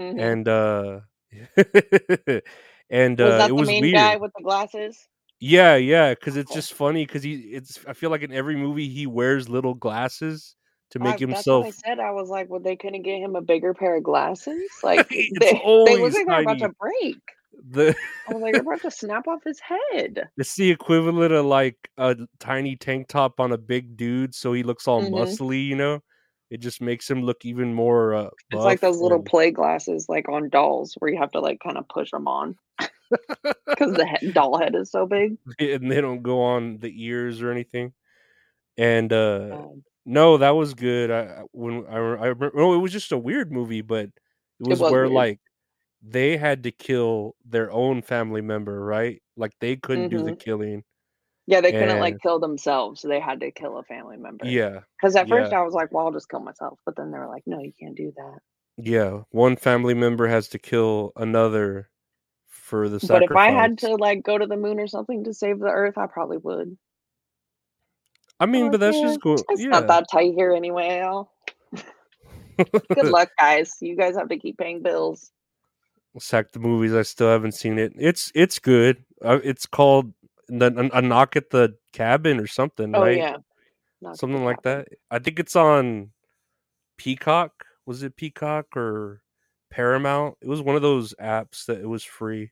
Speaker 2: Mhm.
Speaker 1: and uh and
Speaker 2: was
Speaker 1: uh
Speaker 2: that
Speaker 1: it
Speaker 2: the main
Speaker 1: weird
Speaker 2: guy with the glasses?
Speaker 1: Yeah, yeah, because it's just funny because he it's I feel like in every movie he wears little glasses to make
Speaker 2: I, what I said. I was like, well, they couldn't get him a bigger pair of glasses. Like they, they look like they're about to break.
Speaker 1: The
Speaker 2: I was like, they're about to snap off his head.
Speaker 1: it's the equivalent of like a tiny tank top on a big dude, so he looks all
Speaker 2: Mhm.
Speaker 1: muscly. You know, it just makes him look even more. Uh,
Speaker 2: It's like those little
Speaker 1: and-
Speaker 2: play glasses, like on dolls, where you have to like kind of push them on because the head, doll head is so big.
Speaker 1: and they don't go on the ears or anything. And uh
Speaker 2: Um,
Speaker 1: no, that was good. I when I I remember, no, it was just a weird movie, but it was,
Speaker 2: was
Speaker 1: where
Speaker 2: weird.
Speaker 1: like they had to kill their own family member, right? Like they couldn't do the
Speaker 2: Mhm.
Speaker 1: killing.
Speaker 2: Yeah, they couldn't like kill themselves, so they had to kill a family member.
Speaker 1: Yeah,
Speaker 2: Because at first
Speaker 1: yeah.
Speaker 2: I was like, well, I'll just kill myself. But then they were like, no, you can't do that.
Speaker 1: yeah. One family member has to kill another for the sacrifice.
Speaker 2: But if I had to like go to the moon or something to save the earth, I probably would.
Speaker 1: I mean,
Speaker 2: like,
Speaker 1: but that's
Speaker 2: "Yeah,
Speaker 1: just cool.
Speaker 2: It's
Speaker 1: Yeah.
Speaker 2: not that tight here anyway. Al. Good luck, guys. You guys have to keep paying bills.
Speaker 1: Hack the movies. I still haven't seen it. It's it's good. Uh, it's called the, a knock at the cabin or something,
Speaker 2: Oh
Speaker 1: right?
Speaker 2: yeah, Knock
Speaker 1: something like
Speaker 2: Cabin.
Speaker 1: that. I think it's on Peacock. Was it Peacock or Paramount? It was one of those apps that it was free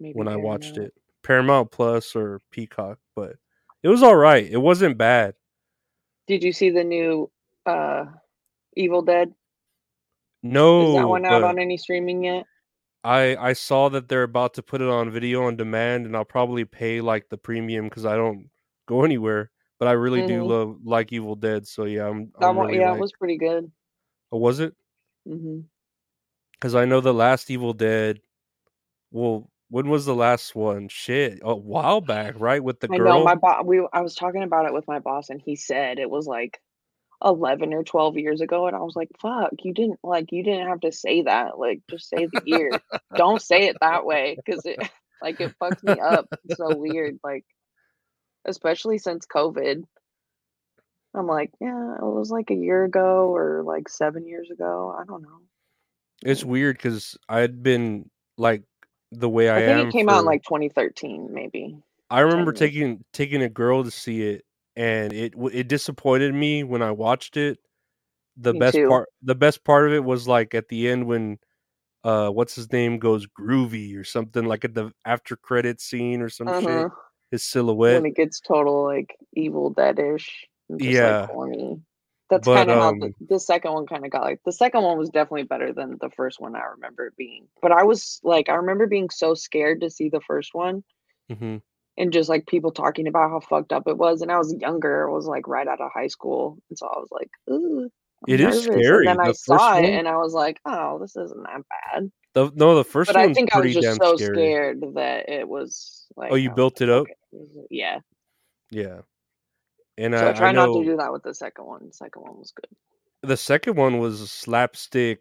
Speaker 2: Maybe
Speaker 1: when I watched it. Paramount Plus or Peacock, but it was all right. It wasn't bad.
Speaker 2: Did you see the new uh Evil Dead?
Speaker 1: No,
Speaker 2: Is that one out on any streaming yet?
Speaker 1: I I saw that they're about to put it on video on demand, and I'll probably pay like the premium because I don't go anywhere. But I really do
Speaker 2: Mhm.
Speaker 1: love like Evil Dead, so yeah, I'm.
Speaker 2: That
Speaker 1: I'm
Speaker 2: one,
Speaker 1: really
Speaker 2: yeah,
Speaker 1: like,
Speaker 2: it was pretty good.
Speaker 1: Oh, was it? Because I know the last Evil Dead. Well, when was the last one? Shit, a while back, right? With the
Speaker 2: I
Speaker 1: girl.
Speaker 2: know my boss. We I was talking about it with my boss, and he said it was like eleven or twelve years ago, and I was like, "Fuck, you didn't like you didn't have to say that. Like, just say the year. Don't say it that way, because it like it fucks me up. It's so weird. Like, especially since COVID. I'm like, yeah, it was like a year ago or like seven years ago. I don't know.
Speaker 1: It's weird because I had been like the way I,
Speaker 2: I, think
Speaker 1: am.
Speaker 2: it came out in like 2013, maybe.
Speaker 1: I remember taking taking a girl to see it, and it it disappointed me when I watched it. The
Speaker 2: Me
Speaker 1: best
Speaker 2: too.
Speaker 1: part, the best part of it was like at the end when, uh, what's his name goes groovy or something like at the after credit scene or some shit.
Speaker 2: Uh-huh.
Speaker 1: His silhouette.
Speaker 2: when it gets total like Evil Dead-ish,
Speaker 1: Yeah.
Speaker 2: like corny. That's kind of how the,
Speaker 1: um,
Speaker 2: the second one kind of got like the second one was definitely better than the first one I remember it being. But I was like I remember being so scared to see the first one
Speaker 1: hmm
Speaker 2: and just like people talking about how fucked up it was and I was younger, I was like right out of high school. And so I was like, ooh. I'm
Speaker 1: It is
Speaker 2: nervous.
Speaker 1: scary.
Speaker 2: And then I
Speaker 1: The first
Speaker 2: saw it and I was like, oh, this isn't that bad.
Speaker 1: The, no, the first
Speaker 2: But I think I was just so
Speaker 1: scary.
Speaker 2: scared that it was like
Speaker 1: Oh, you built
Speaker 2: like,
Speaker 1: it up?
Speaker 2: "Okay, Yeah.
Speaker 1: Yeah. And
Speaker 2: So
Speaker 1: I,
Speaker 2: I try
Speaker 1: I
Speaker 2: not to do that with the second one. The second one was good.
Speaker 1: the second one was slapstick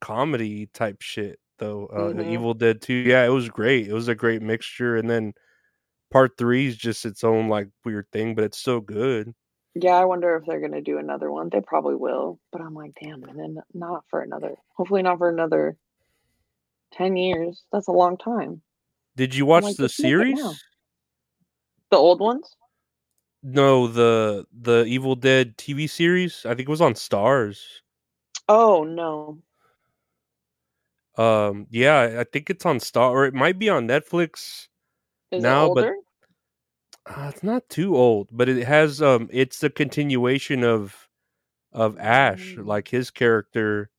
Speaker 1: comedy type shit though. Uh,
Speaker 2: Mhm.
Speaker 1: Evil Dead 2. Yeah, it was great. It was a great mixture and then part 3 is just its own like weird thing, but it's so good.
Speaker 2: Yeah, I wonder if they're gonna do another one. They probably will, but I'm like, damn, and then not for another. Hopefully, not for another ten years. That's a long time.
Speaker 1: Did you watch
Speaker 2: like,
Speaker 1: the
Speaker 2: just make it
Speaker 1: series?
Speaker 2: The old ones?
Speaker 1: No, the the Evil Dead TV series. I think it was on Starz.
Speaker 2: Oh no.
Speaker 1: Um yeah, I think it's on Starz or it might be on Netflix.
Speaker 2: Is
Speaker 1: but- Uh, it's not too old, but it has um it's the continuation of of Ash,
Speaker 2: Mm.
Speaker 1: like his character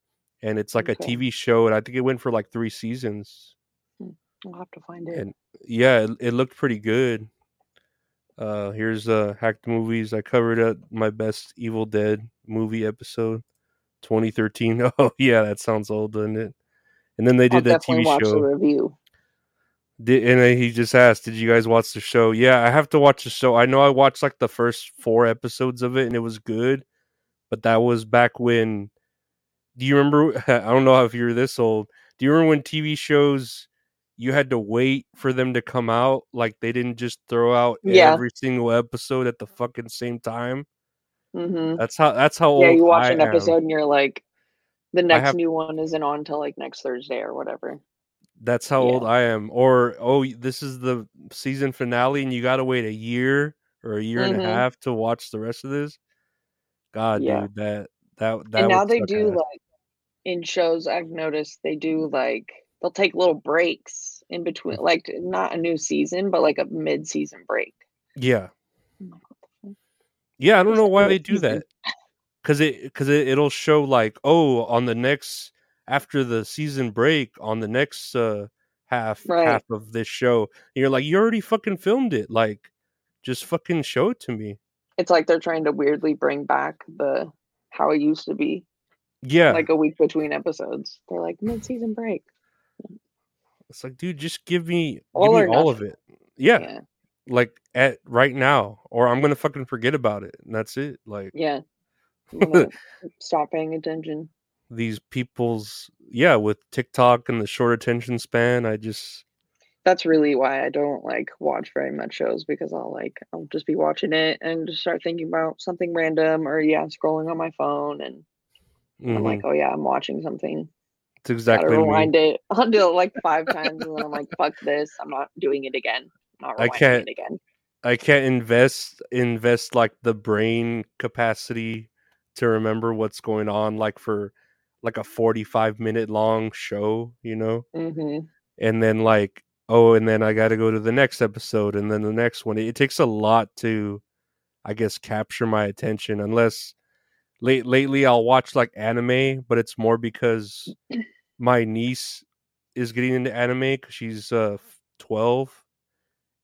Speaker 1: and it's like
Speaker 2: Okay.
Speaker 1: a TV show and I think it went for like 3 seasons.
Speaker 2: I'll have to find it.
Speaker 1: And yeah, it, it looked pretty good. Uh here's uh hacked movies. I covered up my best Evil Dead movie episode 2013. Oh yeah, that sounds old, doesn't it? And then they
Speaker 2: I'll
Speaker 1: did that
Speaker 2: definitely
Speaker 1: TV show.
Speaker 2: review.
Speaker 1: Did, and then he just asked, "Did you guys watch the show?" Yeah, I have to watch the show. I know I watched like the first four episodes of it, and it was good. But that was back when. Do you remember? I don't know if you're this old. Do you remember when TV shows you had to wait for them to come out? Like they didn't just throw out
Speaker 2: Yeah.
Speaker 1: every single episode at the fucking same time.
Speaker 2: hmm
Speaker 1: That's how. That's how old.
Speaker 2: Yeah, you watch
Speaker 1: I
Speaker 2: an
Speaker 1: am.
Speaker 2: episode and you're like, the next
Speaker 1: have-
Speaker 2: new one isn't on until like next Thursday or whatever.
Speaker 1: That's how old I am. Or oh, this is the season finale, and you got to wait a year or a year and
Speaker 2: Mhm.
Speaker 1: a half to watch the rest of this. God,
Speaker 2: Yeah.
Speaker 1: dude, that that that
Speaker 2: and now they do like in shows I've noticed they do like they'll take little breaks in between like not a new season, but like a mid season break.
Speaker 1: yeah,
Speaker 2: I'm like, what the fuck?
Speaker 1: yeah. I don't know why they do that. Cause it, cause it, it'll show like, oh, on the next after the season break, on the next uh half
Speaker 2: Right.
Speaker 1: half of this show, and you're like, you already fucking filmed it. Like, just fucking show it to me.
Speaker 2: It's like they're trying to weirdly bring back the how it used to be,
Speaker 1: Yeah,
Speaker 2: like a week between episodes. They're like mid season break.
Speaker 1: it's like, dude, just give me, give
Speaker 2: All
Speaker 1: me all of it. Yeah,
Speaker 2: Yeah.
Speaker 1: like at right now, or I'm gonna fucking forget about it, and that's it. Like
Speaker 2: Yeah. Stop paying attention.
Speaker 1: These people's, yeah, with TikTok and the short attention span, I just,
Speaker 2: That's really why I don't like watch very much shows because I'll like I'll just be watching it and just start thinking about something random or yeah, scrolling on my phone and I'm
Speaker 1: mhm,
Speaker 2: like, oh yeah, I'm watching something.
Speaker 1: it's
Speaker 2: Gotta
Speaker 1: exactly me.
Speaker 2: rewind it. I'll do it like five times and then I'm like, fuck this. I'm not doing it again. I'm not
Speaker 1: I can't-
Speaker 2: it again.
Speaker 1: I can't invest invest like the brain capacity to remember what's going on like for like a 45 minute long show, you know?
Speaker 2: hmm
Speaker 1: And then like oh and then I got to go to the next episode and then the next one. It, it takes a lot to I guess capture my attention unless late lately I'll watch like anime, but it's more because my niece is getting into anime cuz she's uh 12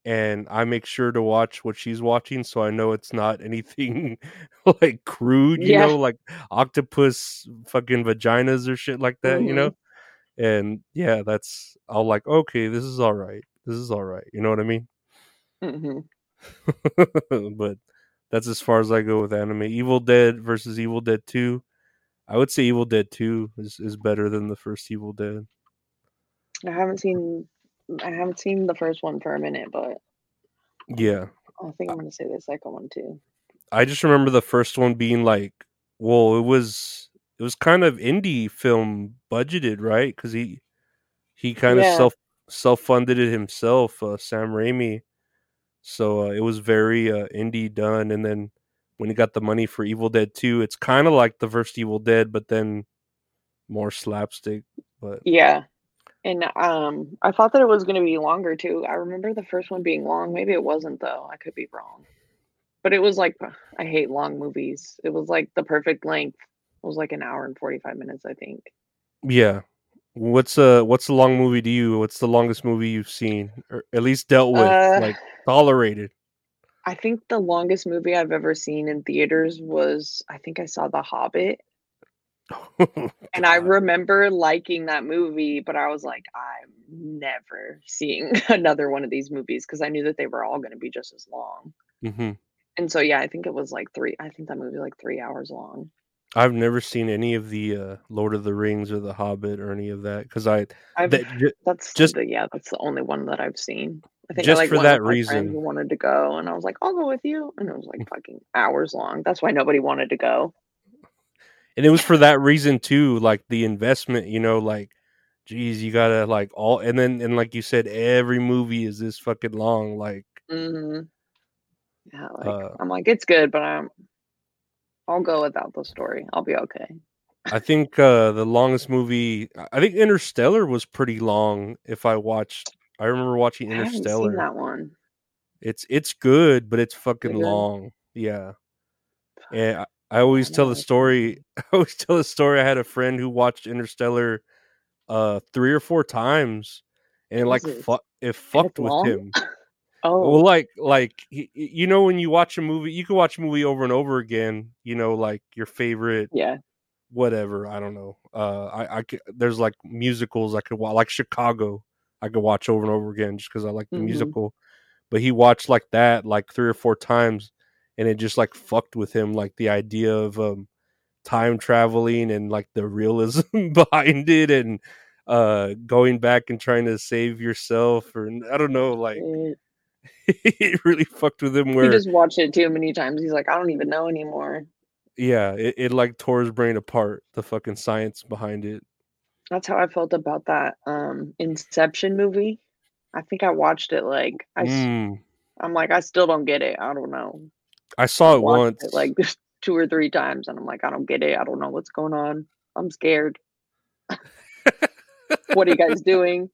Speaker 1: and I make sure to watch what she's watching so I know it's not anything like crude, you
Speaker 2: Yeah.
Speaker 1: know, like octopus fucking vaginas or shit like that, you
Speaker 2: Mhm.
Speaker 1: know? And yeah, that's I'll like, okay, this is all right. This is all right. You know what I mean?
Speaker 2: hmm
Speaker 1: but that's as far as I go with anime. Evil Dead versus Evil Dead 2. I would say Evil Dead 2 is, is better than the first Evil Dead.
Speaker 2: I haven't seen I haven't seen the first one for a minute, but
Speaker 1: Yeah.
Speaker 2: I think I'm gonna say the second one too.
Speaker 1: I just remember the first one being like, well, it was it was kind of indie film budgeted, right? Because he he kind of
Speaker 2: Yeah.
Speaker 1: self self funded it himself, uh, Sam Raimi. So uh, it was very uh, indie done, and then when he got the money for Evil Dead Two, it's kind of like the first Evil Dead, but then more slapstick. But
Speaker 2: Yeah. And um I thought that it was gonna be longer too. I remember the first one being long. Maybe it wasn't though. I could be wrong. But it was like I hate long movies. It was like the perfect length. It was like an hour and 45 minutes, I think.
Speaker 1: yeah, what's uh what's the long movie to you? What's the longest movie you've seen, or at least dealt with,
Speaker 2: Uh,
Speaker 1: like tolerated?
Speaker 2: I think the longest movie I've ever seen in theaters was I think I saw The Hobbit. And I remember liking that movie, but I was like, I'm never seeing another one of these movies because I knew that they were all going to be just as long.
Speaker 1: hmm
Speaker 2: And so, yeah, I think it was like three. I think that movie was like three hours long.
Speaker 1: I've never seen any of the uh, Lord of the Rings or the Hobbit or any of that because I
Speaker 2: I've
Speaker 1: that,
Speaker 2: that's
Speaker 1: just-
Speaker 2: the, yeah, that's the only one that I've seen. I think
Speaker 1: Just
Speaker 2: I like
Speaker 1: for that
Speaker 2: with my friend
Speaker 1: reason. Mm.
Speaker 2: who wanted to go, and I was like, I'll go with you, and it was like fucking hours long. That's why nobody wanted to go.
Speaker 1: And it was for that reason too, like the investment, you know, like geez, you gotta like all and then and like you said, every movie is this fucking long. Like
Speaker 2: hmm Yeah, like
Speaker 1: Uh,
Speaker 2: I'm like it's good, but I'm I'll go without the story. I'll be okay.
Speaker 1: I think uh the longest movie I think Interstellar was pretty long if I watched I remember watching Interstellar.
Speaker 2: that one.
Speaker 1: It's it's good, but it's fucking long. Yeah. And I, always tell the story. I always tell the story. I had a friend who watched Interstellar uh three or four times, and it, like fu- it fucked with
Speaker 2: long?
Speaker 1: him.
Speaker 2: Oh,
Speaker 1: Well, like like you know when you watch a movie, you can watch a movie over and over again. You know, like your favorite
Speaker 2: yeah.
Speaker 1: whatever. I don't know. Uh, I I could, there's like musicals I could watch, like Chicago. I could watch over and over again just because I like the
Speaker 2: Mhm.
Speaker 1: musical. But he watched like that like three or four times, and it just like fucked with him. Like the idea of um time traveling and like the realism behind it, and uh going back and trying to save yourself, or I don't know. Like it really fucked with him. Where he
Speaker 2: just watched it too many times. He's like, I don't even know anymore.
Speaker 1: yeah, it, it like tore his brain apart. The fucking science behind it.
Speaker 2: That's how I felt about that um Inception movie. I think I watched it like I
Speaker 1: Mm.
Speaker 2: I'm like I still don't get it. I don't know.
Speaker 1: I saw it once.
Speaker 2: it like two or three times, and I'm like, I don't get it. I don't know what's going on. I'm scared. what are you guys doing?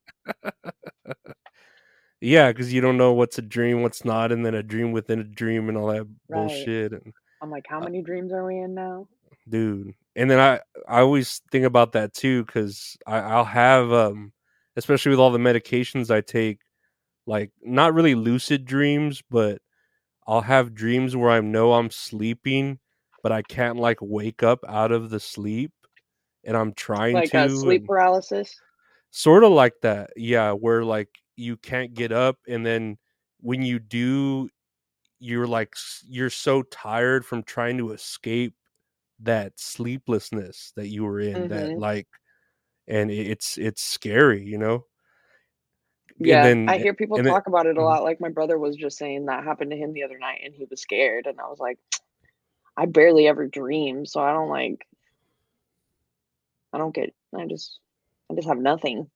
Speaker 1: Yeah, because you don't know what's a dream, what's not, and then a dream within a dream and all that
Speaker 2: Right.
Speaker 1: bullshit. And
Speaker 2: I'm like, how many dreams are we in now?
Speaker 1: dude, and then I I always think about that too because I'll have um, especially with all the medications I take, like not really lucid dreams, but I'll have dreams where I know I'm sleeping, but I can't like wake up out of the sleep, and I'm trying
Speaker 2: Like
Speaker 1: to
Speaker 2: sleep paralysis.
Speaker 1: sort of like that yeah where like you can't get up and then when you do you're like you're so tired from trying to escape that sleeplessness that you were in that
Speaker 2: Mhm.
Speaker 1: like and it's it's scary you know
Speaker 2: Yeah,
Speaker 1: then-
Speaker 2: I hear people
Speaker 1: and then-
Speaker 2: talk about it a
Speaker 1: Mhm.
Speaker 2: lot. Like my brother was just saying that happened to him the other night, and he was scared. And I was like, I barely ever dream, so I don't like. I don't get. I just. I just have nothing.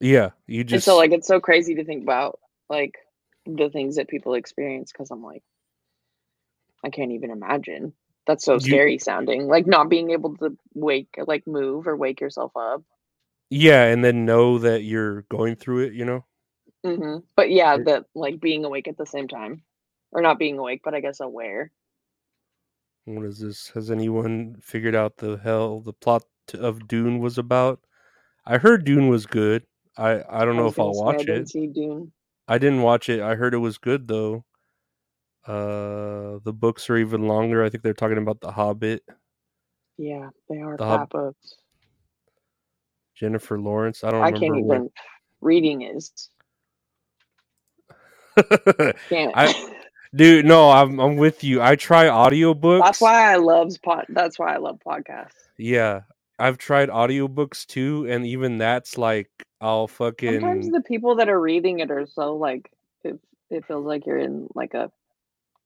Speaker 1: yeah you
Speaker 2: and
Speaker 1: just
Speaker 2: so like it's so crazy to think about like the things that people experience because I'm like, I can't even imagine. That's so
Speaker 1: You-
Speaker 2: scary sounding. Like not being able to wake, like move or wake yourself up.
Speaker 1: Yeah and then know that you're going through it you know
Speaker 2: hmm But yeah, that like being awake at the same time, or not being awake, but I guess aware.
Speaker 1: what is this has anyone figured out the hell the plot of dune was about i heard dune was good i i don't know if i'll
Speaker 2: gonna I
Speaker 1: watch it
Speaker 2: Dune.
Speaker 1: I didn't watch it. I heard it was good though. Uh the books are even longer. I think they're talking about The Hobbit.
Speaker 2: Yeah, they are
Speaker 1: The Hob-
Speaker 2: books.
Speaker 1: Jennifer Lawrence. I don't
Speaker 2: I
Speaker 1: remember
Speaker 2: can't
Speaker 1: what-
Speaker 2: even. Reading is can't.
Speaker 1: I- Dude, no, I'm I'm with you. I try audiobooks.
Speaker 2: that's why I love pod. That's why I love podcasts.
Speaker 1: Yeah. I've tried audiobooks too, and even that's like I'll fucking.
Speaker 2: Sometimes the people that are reading it are so like it. It feels like you're in like a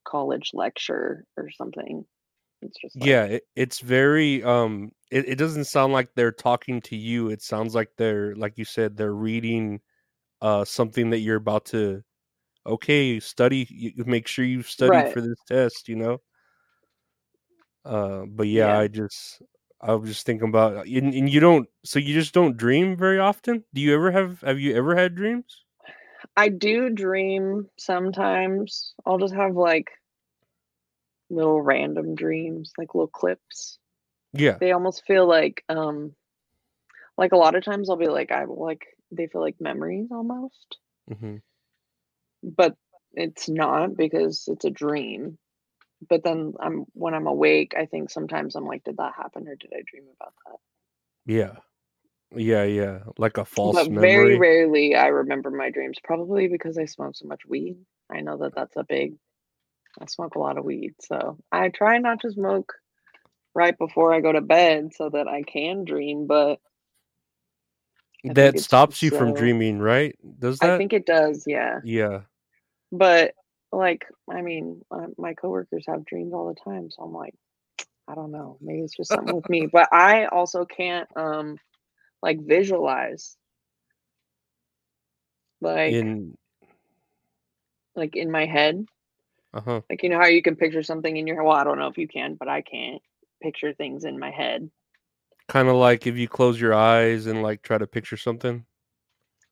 Speaker 2: college lecture or something. It's just like,
Speaker 1: yeah, it, it's very um it, it doesn't sound like they're talking to you. It sounds like they're like you said, they're reading uh something that you're about to okay, study you make sure you've studied
Speaker 2: Right.
Speaker 1: for this test, you know? Uh but yeah,
Speaker 2: Yeah.
Speaker 1: I just I was just thinking about and, and you don't so you just don't dream very often? Do you ever have have you ever had dreams?
Speaker 2: I do dream sometimes. I'll just have like little random dreams, like little clips.
Speaker 1: Yeah.
Speaker 2: They almost feel like um like a lot of times I'll be like I like they feel like memories almost,
Speaker 1: hmm
Speaker 2: but it's not because it's a dream. But then I'm when I'm awake, I think sometimes I'm like, did that happen or did I dream about that?
Speaker 1: Yeah. Yeah, yeah. Like a false
Speaker 2: but
Speaker 1: memory.
Speaker 2: very rarely I remember my dreams, probably because I smoke so much weed. I know that that's a big. I smoke a lot of weed, so I try not to smoke right before I go to bed so that I can dream. But I
Speaker 1: that stops you
Speaker 2: just,
Speaker 1: from dreaming, right? Does that?
Speaker 2: I think it does, yeah.
Speaker 1: yeah.
Speaker 2: But like, I mean, uh, my coworkers have dreams all the time, so I'm like, I don't know, maybe it's just something with me. But I also can't um like visualize like
Speaker 1: In
Speaker 2: like in my head.
Speaker 1: uh-huh.
Speaker 2: Like you know how you can picture something in your well, I don't know if you can, but I can't picture things in my head.
Speaker 1: Kind of like if you close your eyes and like try to picture something.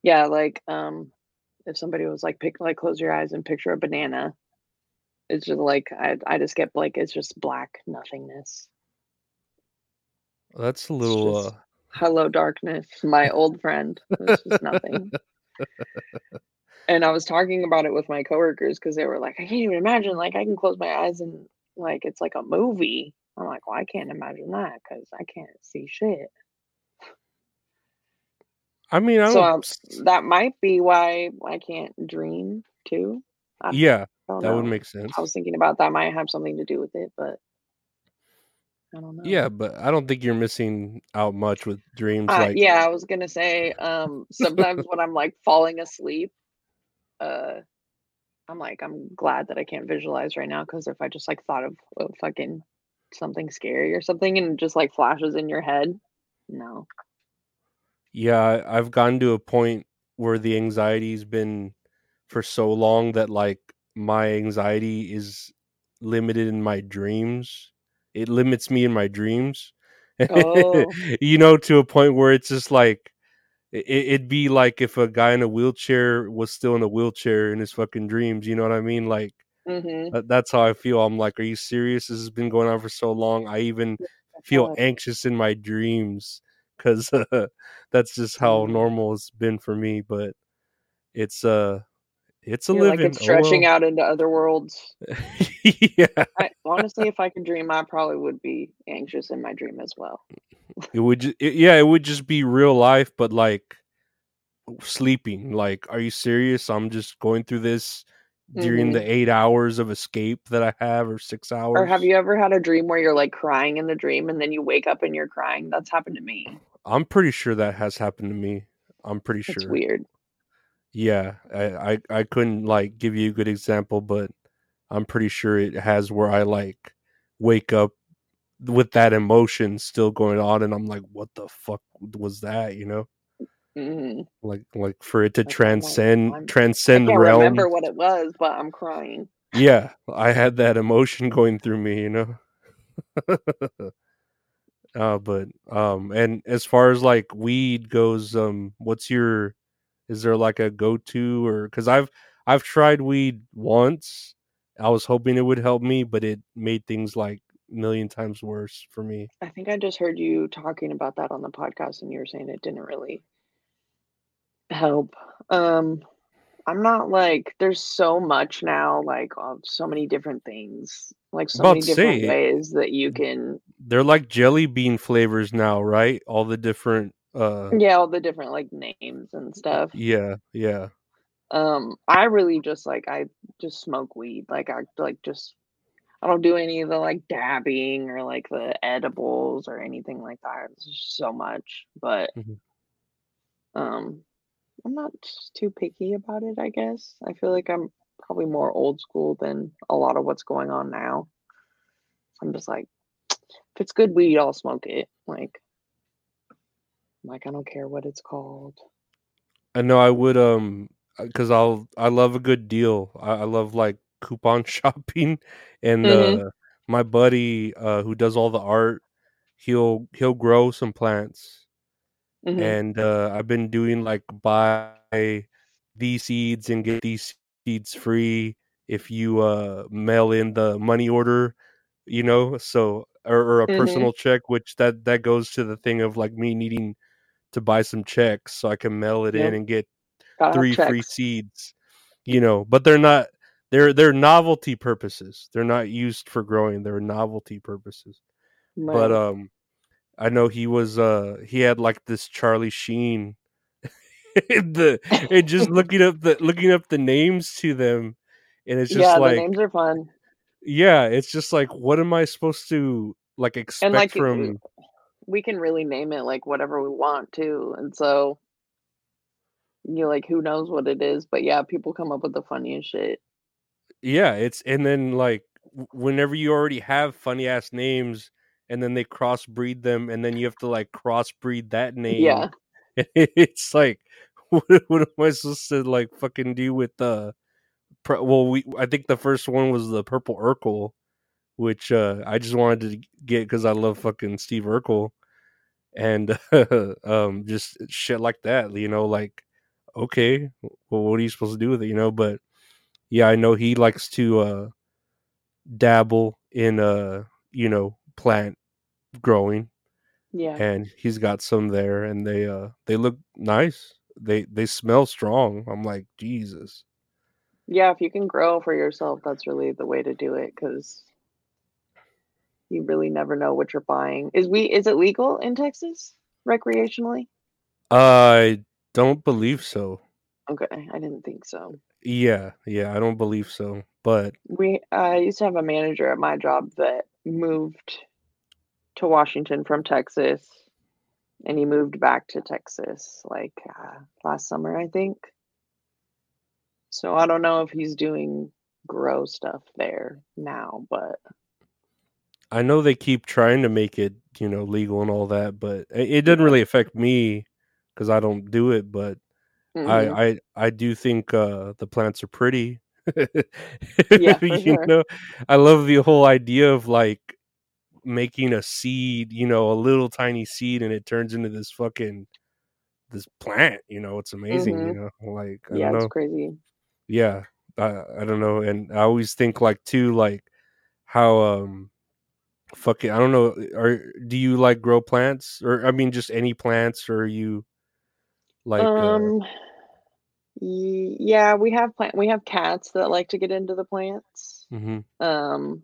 Speaker 2: Yeah, like um if somebody was like pick like close your eyes and picture a banana. It's just like I I just get like it's just black nothingness.
Speaker 1: That's a little
Speaker 2: just-
Speaker 1: uh
Speaker 2: Hello darkness, my old friend. It's just nothing. and I was talking about it with my coworkers because they were like, I can't even imagine. Like I can close my eyes and like it's like a movie. I'm like, well, I can't imagine that because I can't see shit.
Speaker 1: I mean, I
Speaker 2: So um, that might be why I can't dream too. I
Speaker 1: Yeah, that would make sense.
Speaker 2: I was thinking about that might have something to do with it, but I don't know.
Speaker 1: Yeah, but I don't think you're missing out much with dreams
Speaker 2: Uh,
Speaker 1: like
Speaker 2: yeah, I was gonna say, um, sometimes when I'm like falling asleep, uh, I'm like, I'm glad that I can't visualize right now because if I just like thought of, of fucking something scary or something and it just like flashes in your head, no.
Speaker 1: Yeah, I've gotten to a point where the anxiety's been for so long that like my anxiety is limited in my dreams it limits me in my dreams.
Speaker 2: Oh.
Speaker 1: you know, to a point where it's just like it, it'd be like if a guy in a wheelchair was still in a wheelchair in his fucking dreams. You know what I mean? Like
Speaker 2: hmm
Speaker 1: that, that's how I feel. I'm like, are you serious? This has been going on for so long. I even feel anxious in my dreams because uh, that's just how
Speaker 2: Mm.
Speaker 1: normal it's been for me. But it's uh, it's a
Speaker 2: You're like
Speaker 1: living.
Speaker 2: it's stretching
Speaker 1: oh,
Speaker 2: out into other worlds.
Speaker 1: yeah,
Speaker 2: I, honestly, if I could dream, I probably would be anxious in my dream as well.
Speaker 1: it would. Ju- it, yeah, it would just be real life, but like sleeping. Like, are you serious? I'm just going through this during
Speaker 2: Mhm.
Speaker 1: the eight hours of escape that I have, or six hours.
Speaker 2: Or have you ever had a dream where you're like crying in the dream and then you wake up and you're crying? That's happened to me.
Speaker 1: I'm pretty sure that has happened to me. I'm pretty
Speaker 2: It's
Speaker 1: sure.
Speaker 2: weird.
Speaker 1: Yeah, I, I I couldn't like give you a good example, but I'm pretty sure it has where I like wake up with that emotion still going on, and I'm like, what the fuck was that? You know,
Speaker 2: hmm
Speaker 1: like like for it to
Speaker 2: transcend I'm
Speaker 1: transcend
Speaker 2: I'm- I can't
Speaker 1: realms.
Speaker 2: remember what it was, but I'm crying.
Speaker 1: Yeah, I had that emotion going through me, you know. uh, but um, and as far as like weed goes, um, what's your? Is there like a go to or because I've I've tried weed once. I was hoping it would help me, but it made things like million times worse for me.
Speaker 2: I think I just heard you talking about that on the podcast, and you were saying it didn't really help. Um, I'm not like there's so much now, like of so many different things, like so
Speaker 1: About
Speaker 2: many
Speaker 1: to
Speaker 2: different
Speaker 1: say-
Speaker 2: ways that you can,
Speaker 1: They're like jelly bean flavors now, right? All the different. uh
Speaker 2: yeah, all the different like names and stuff.
Speaker 1: Yeah, yeah.
Speaker 2: Um, I really just like I just smoke weed. Like I like just I don't do any of the like dabbing or like the edibles or anything like that. It's just so much. But
Speaker 1: Mhm.
Speaker 2: um I'm not too picky about it, I guess. I feel like I'm probably more old school than a lot of what's going on now. I'm just like if it's good weed, I'll smoke it. Like like I don't care what it's called.
Speaker 1: I know I would um because I'll I love a good deal. I, I love like coupon shopping, and
Speaker 2: Mhm.
Speaker 1: uh, my buddy uh, who does all the art, he'll he'll grow some plants,
Speaker 2: Mhm.
Speaker 1: and uh, I've been doing like buy these seeds and get these seeds free if you uh mail in the money order, you know. So or, or a
Speaker 2: Mhm.
Speaker 1: personal check, which that that goes to the thing of like me needing to buy some checks so I can mail it
Speaker 2: Yep.
Speaker 1: in and get
Speaker 2: Gotta
Speaker 1: three free seeds you know but they're not they're they're novelty purposes they're not used for growing they're novelty purposes but um i know he was uh he had like this charlie sheen the and just looking up the looking up the names to them and it's just
Speaker 2: yeah,
Speaker 1: like
Speaker 2: the names are fun.
Speaker 1: yeah it's just like what am i supposed to like expect
Speaker 2: And like
Speaker 1: from
Speaker 2: we can really name it like whatever we want to. And so you're like, who knows what it is? But yeah, people come up with the funniest shit.
Speaker 1: Yeah, it's and then like whenever you already have funny ass names and then they crossbreed them and then you have to like crossbreed that name.
Speaker 2: Yeah.
Speaker 1: It's like what, what am I supposed to like fucking do with the pr- well we I think the first one was the purple Urkel which uh I just wanted to get cuz I love fucking Steve Urkel and um just shit like that, you know, like okay, well what are you supposed to do with it, you know, but yeah, I know he likes to uh dabble in uh you know plant growing
Speaker 2: Yeah.
Speaker 1: and he's got some there and they uh they look nice. They they smell strong. I'm like, Jesus.
Speaker 2: Yeah, if you can grow for yourself, that's really the way to do it because you really never know what you're buying. Is we is it legal in Texas recreationally?
Speaker 1: I don't believe so.
Speaker 2: Okay, I didn't think so.
Speaker 1: Yeah, yeah, I don't believe so. But
Speaker 2: We I used to have a manager at my job that moved to Washington from Texas, and he moved back to Texas like uh, last summer, I think. So I don't know if he's doing grow stuff there now, but
Speaker 1: I know they keep trying to make it, you know, legal and all that, but it, doesn't really affect me because I don't do it. But
Speaker 2: mhm.
Speaker 1: I, I, I do think uh, the plants are pretty.
Speaker 2: Yeah,
Speaker 1: you
Speaker 2: sure.
Speaker 1: know, I love the whole idea of like making a seed, you know, a little tiny seed, and it turns into this fucking this plant. You know, it's amazing. You know, like I
Speaker 2: Mm-hmm. yeah, it's crazy.
Speaker 1: Yeah, I, I don't know, and I always think like too, like how um, fucking I don't know. Are do you like grow plants, or I mean, just any plants, or are you like uh,
Speaker 2: um, y- yeah, we have plant. We have cats that like to get into the plants.
Speaker 1: mhm.
Speaker 2: Um,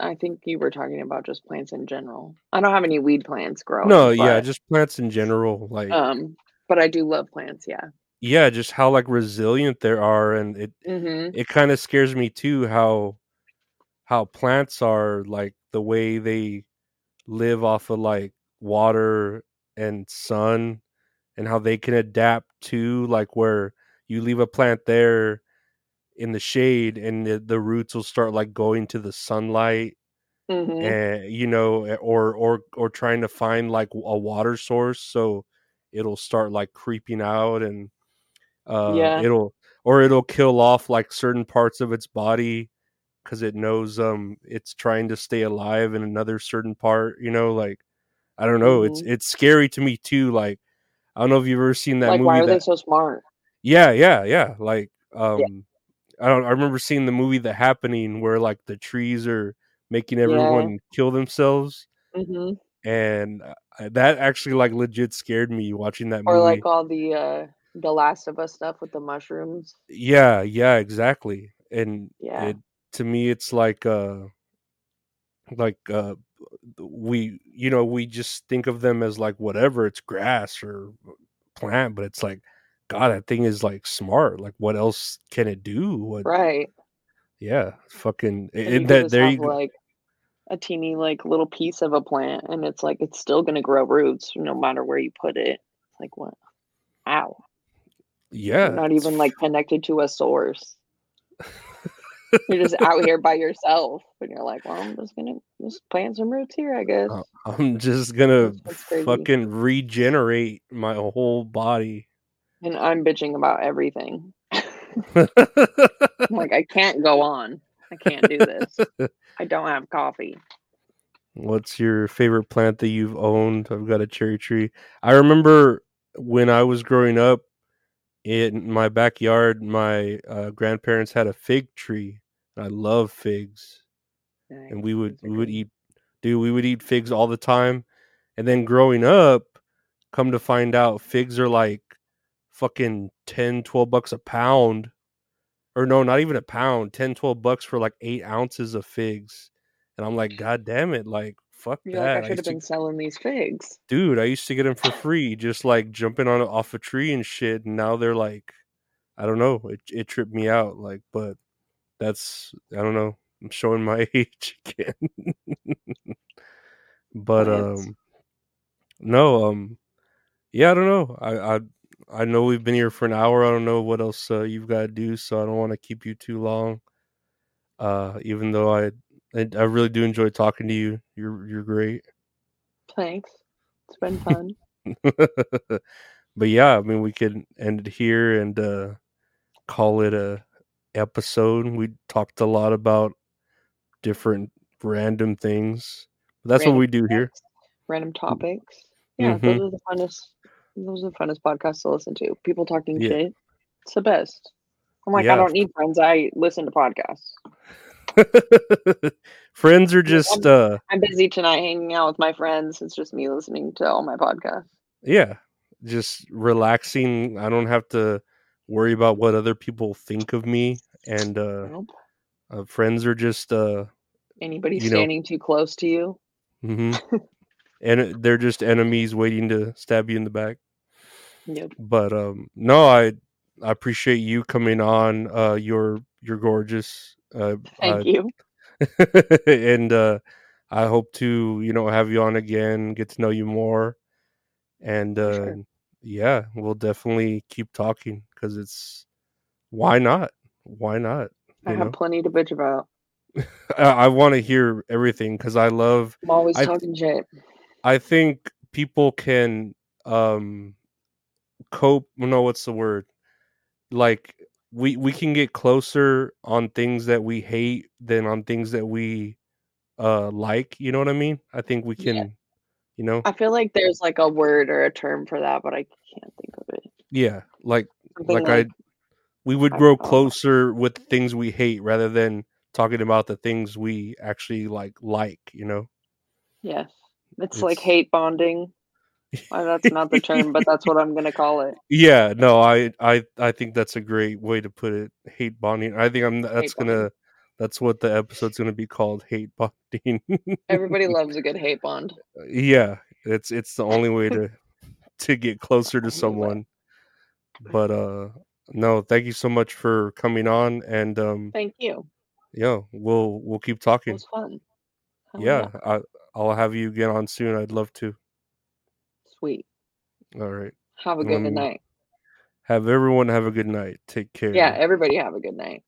Speaker 2: I think you were talking about just plants in general. I don't have any weed plants growing.
Speaker 1: no, yeah, just plants in general, like
Speaker 2: um, but I do love plants. Yeah.
Speaker 1: yeah, just how like resilient there are, and it
Speaker 2: Mm-hmm.
Speaker 1: it kind of scares me too how how plants are like the way they live off of like water and sun and how they can adapt to like where you leave a plant there in the shade and the, the roots will start like going to the sunlight
Speaker 2: Mm-hmm.
Speaker 1: and you know or or or trying to find like a water source so it'll start like creeping out and uh
Speaker 2: Yeah.
Speaker 1: it'll or it'll kill off like certain parts of its body because it knows um it's trying to stay alive in another certain part you know like i don't know it's
Speaker 2: Mhm.
Speaker 1: it's scary to me too like i don't know if you've ever seen that
Speaker 2: Like,
Speaker 1: movie
Speaker 2: why are
Speaker 1: that
Speaker 2: they so smart?
Speaker 1: Yeah yeah yeah like um i don't i remember seeing the movie the happening where like the trees are making everyone kill themselves
Speaker 2: Mm-hmm.
Speaker 1: and uh, that actually like legit scared me watching that
Speaker 2: Or
Speaker 1: movie
Speaker 2: like all the uh the Last of Us stuff with the mushrooms.
Speaker 1: yeah yeah exactly and
Speaker 2: Yeah.
Speaker 1: it to me it's like uh like uh we you know we just think of them as like whatever it's grass or plant but it's like god that thing is like smart like what else can it do what
Speaker 2: Right.
Speaker 1: yeah fucking
Speaker 2: And
Speaker 1: and that
Speaker 2: just
Speaker 1: there you go
Speaker 2: like a teeny like little piece of a plant and it's like it's still gonna grow roots no matter where you put it. It's like what? Ow.
Speaker 1: yeah
Speaker 2: You're not even like connected to a source. You're just out here by yourself. And you're like, well, I'm just gonna just plant some roots here, I guess.
Speaker 1: Uh, i'm just gonna
Speaker 2: That's what's crazy.
Speaker 1: fucking regenerate my whole body
Speaker 2: And I'm bitching about everything. I'm like, I can't go on. I can't do this. I don't have coffee.
Speaker 1: What's your favorite plant that you've owned? I've got a cherry tree. I remember when I was growing up in my backyard, my uh, grandparents had a fig tree. I love figs, and we would
Speaker 2: Nice.
Speaker 1: We would eat, dude. We would eat figs all the time. And then growing up, come to find out, figs are like fucking 10, 12 bucks a pound, or no, not even a pound, 10, 12 bucks for like eight ounces of figs. And I'm like, God damn it, like fuck
Speaker 2: You're like, I
Speaker 1: that. I
Speaker 2: should have
Speaker 1: used to
Speaker 2: been selling these figs.
Speaker 1: dude i used to get them for free just like jumping on off a tree and shit and now they're like i don't know it, it tripped me out like but that's i don't know i'm showing my age again but um no um yeah i don't know i i i know we've been here for an hour i don't know what else uh, you've got to do so i don't want to keep you too long uh even though I, I i really do enjoy talking to you you're you're great
Speaker 2: Thanks. It's been fun.
Speaker 1: but yeah, I mean, we could end it here and uh, call it a episode. We talked a lot about different random things. That's what we do here.
Speaker 2: Random topics. Yeah,
Speaker 1: Mhm.
Speaker 2: those are the funnest. Those are the funnest podcasts to listen to. People talking
Speaker 1: Yeah.
Speaker 2: shit. It's the best. I'm like,
Speaker 1: Yeah.
Speaker 2: I don't need friends. I listen to podcasts.
Speaker 1: Friends are just uh
Speaker 2: I'm busy tonight hanging out with my friends. It's just me listening to all my podcasts.
Speaker 1: yeah, just relaxing. I don't have to worry about what other people think of me and uh,
Speaker 2: Nope.
Speaker 1: uh friends are just uh
Speaker 2: Anybody
Speaker 1: you know-
Speaker 2: standing too close to you.
Speaker 1: Mm-hmm. and they're just enemies waiting to stab you in the back.
Speaker 2: Yep.
Speaker 1: but um no i i appreciate you coming on uh you're you're gorgeous uh,
Speaker 2: Thank you.
Speaker 1: uh and uh i hope to you know have you on again get to know you more and uh
Speaker 2: sure.
Speaker 1: yeah we'll definitely keep talking because it's why not why not
Speaker 2: I have
Speaker 1: know
Speaker 2: plenty to bitch about.
Speaker 1: i, I want to hear everything because i love
Speaker 2: I'm always
Speaker 1: I-
Speaker 2: talking shit.
Speaker 1: I think people can um cope no what's the word like we we can get closer on things that we hate than on things that we uh like, you know what I mean? I think we
Speaker 2: Yeah.
Speaker 1: can, you know,
Speaker 2: I feel like there's like a word or a term for that, but I can't think of it.
Speaker 1: yeah, like like
Speaker 2: like,
Speaker 1: I we would
Speaker 2: I
Speaker 1: grow closer with things we hate rather than talking about the things we actually like like, you know.
Speaker 2: Yes. It's like hate bonding. Uh, that's not the term, but that's what I'm gonna call it.
Speaker 1: Yeah, no, I I I think that's a great way to put it. Hate bonding. I think I'm that's
Speaker 2: Hate
Speaker 1: gonna that's what the episode's gonna be called. Hate bonding.
Speaker 2: Everybody loves a good hate bond.
Speaker 1: yeah, it's it's the only way to to get closer to
Speaker 2: it.
Speaker 1: someone. But uh no, thank you so much for coming on and um
Speaker 2: Thank you.
Speaker 1: yeah, we'll we'll keep
Speaker 2: It
Speaker 1: talking.
Speaker 2: was fun. Hell
Speaker 1: Yeah, I I'll have you get on soon. I'd love to.
Speaker 2: Sweet.
Speaker 1: All right.
Speaker 2: Have a good
Speaker 1: Um
Speaker 2: night.
Speaker 1: have everyone have a good night. Take care.
Speaker 2: Yeah, everybody have a good night.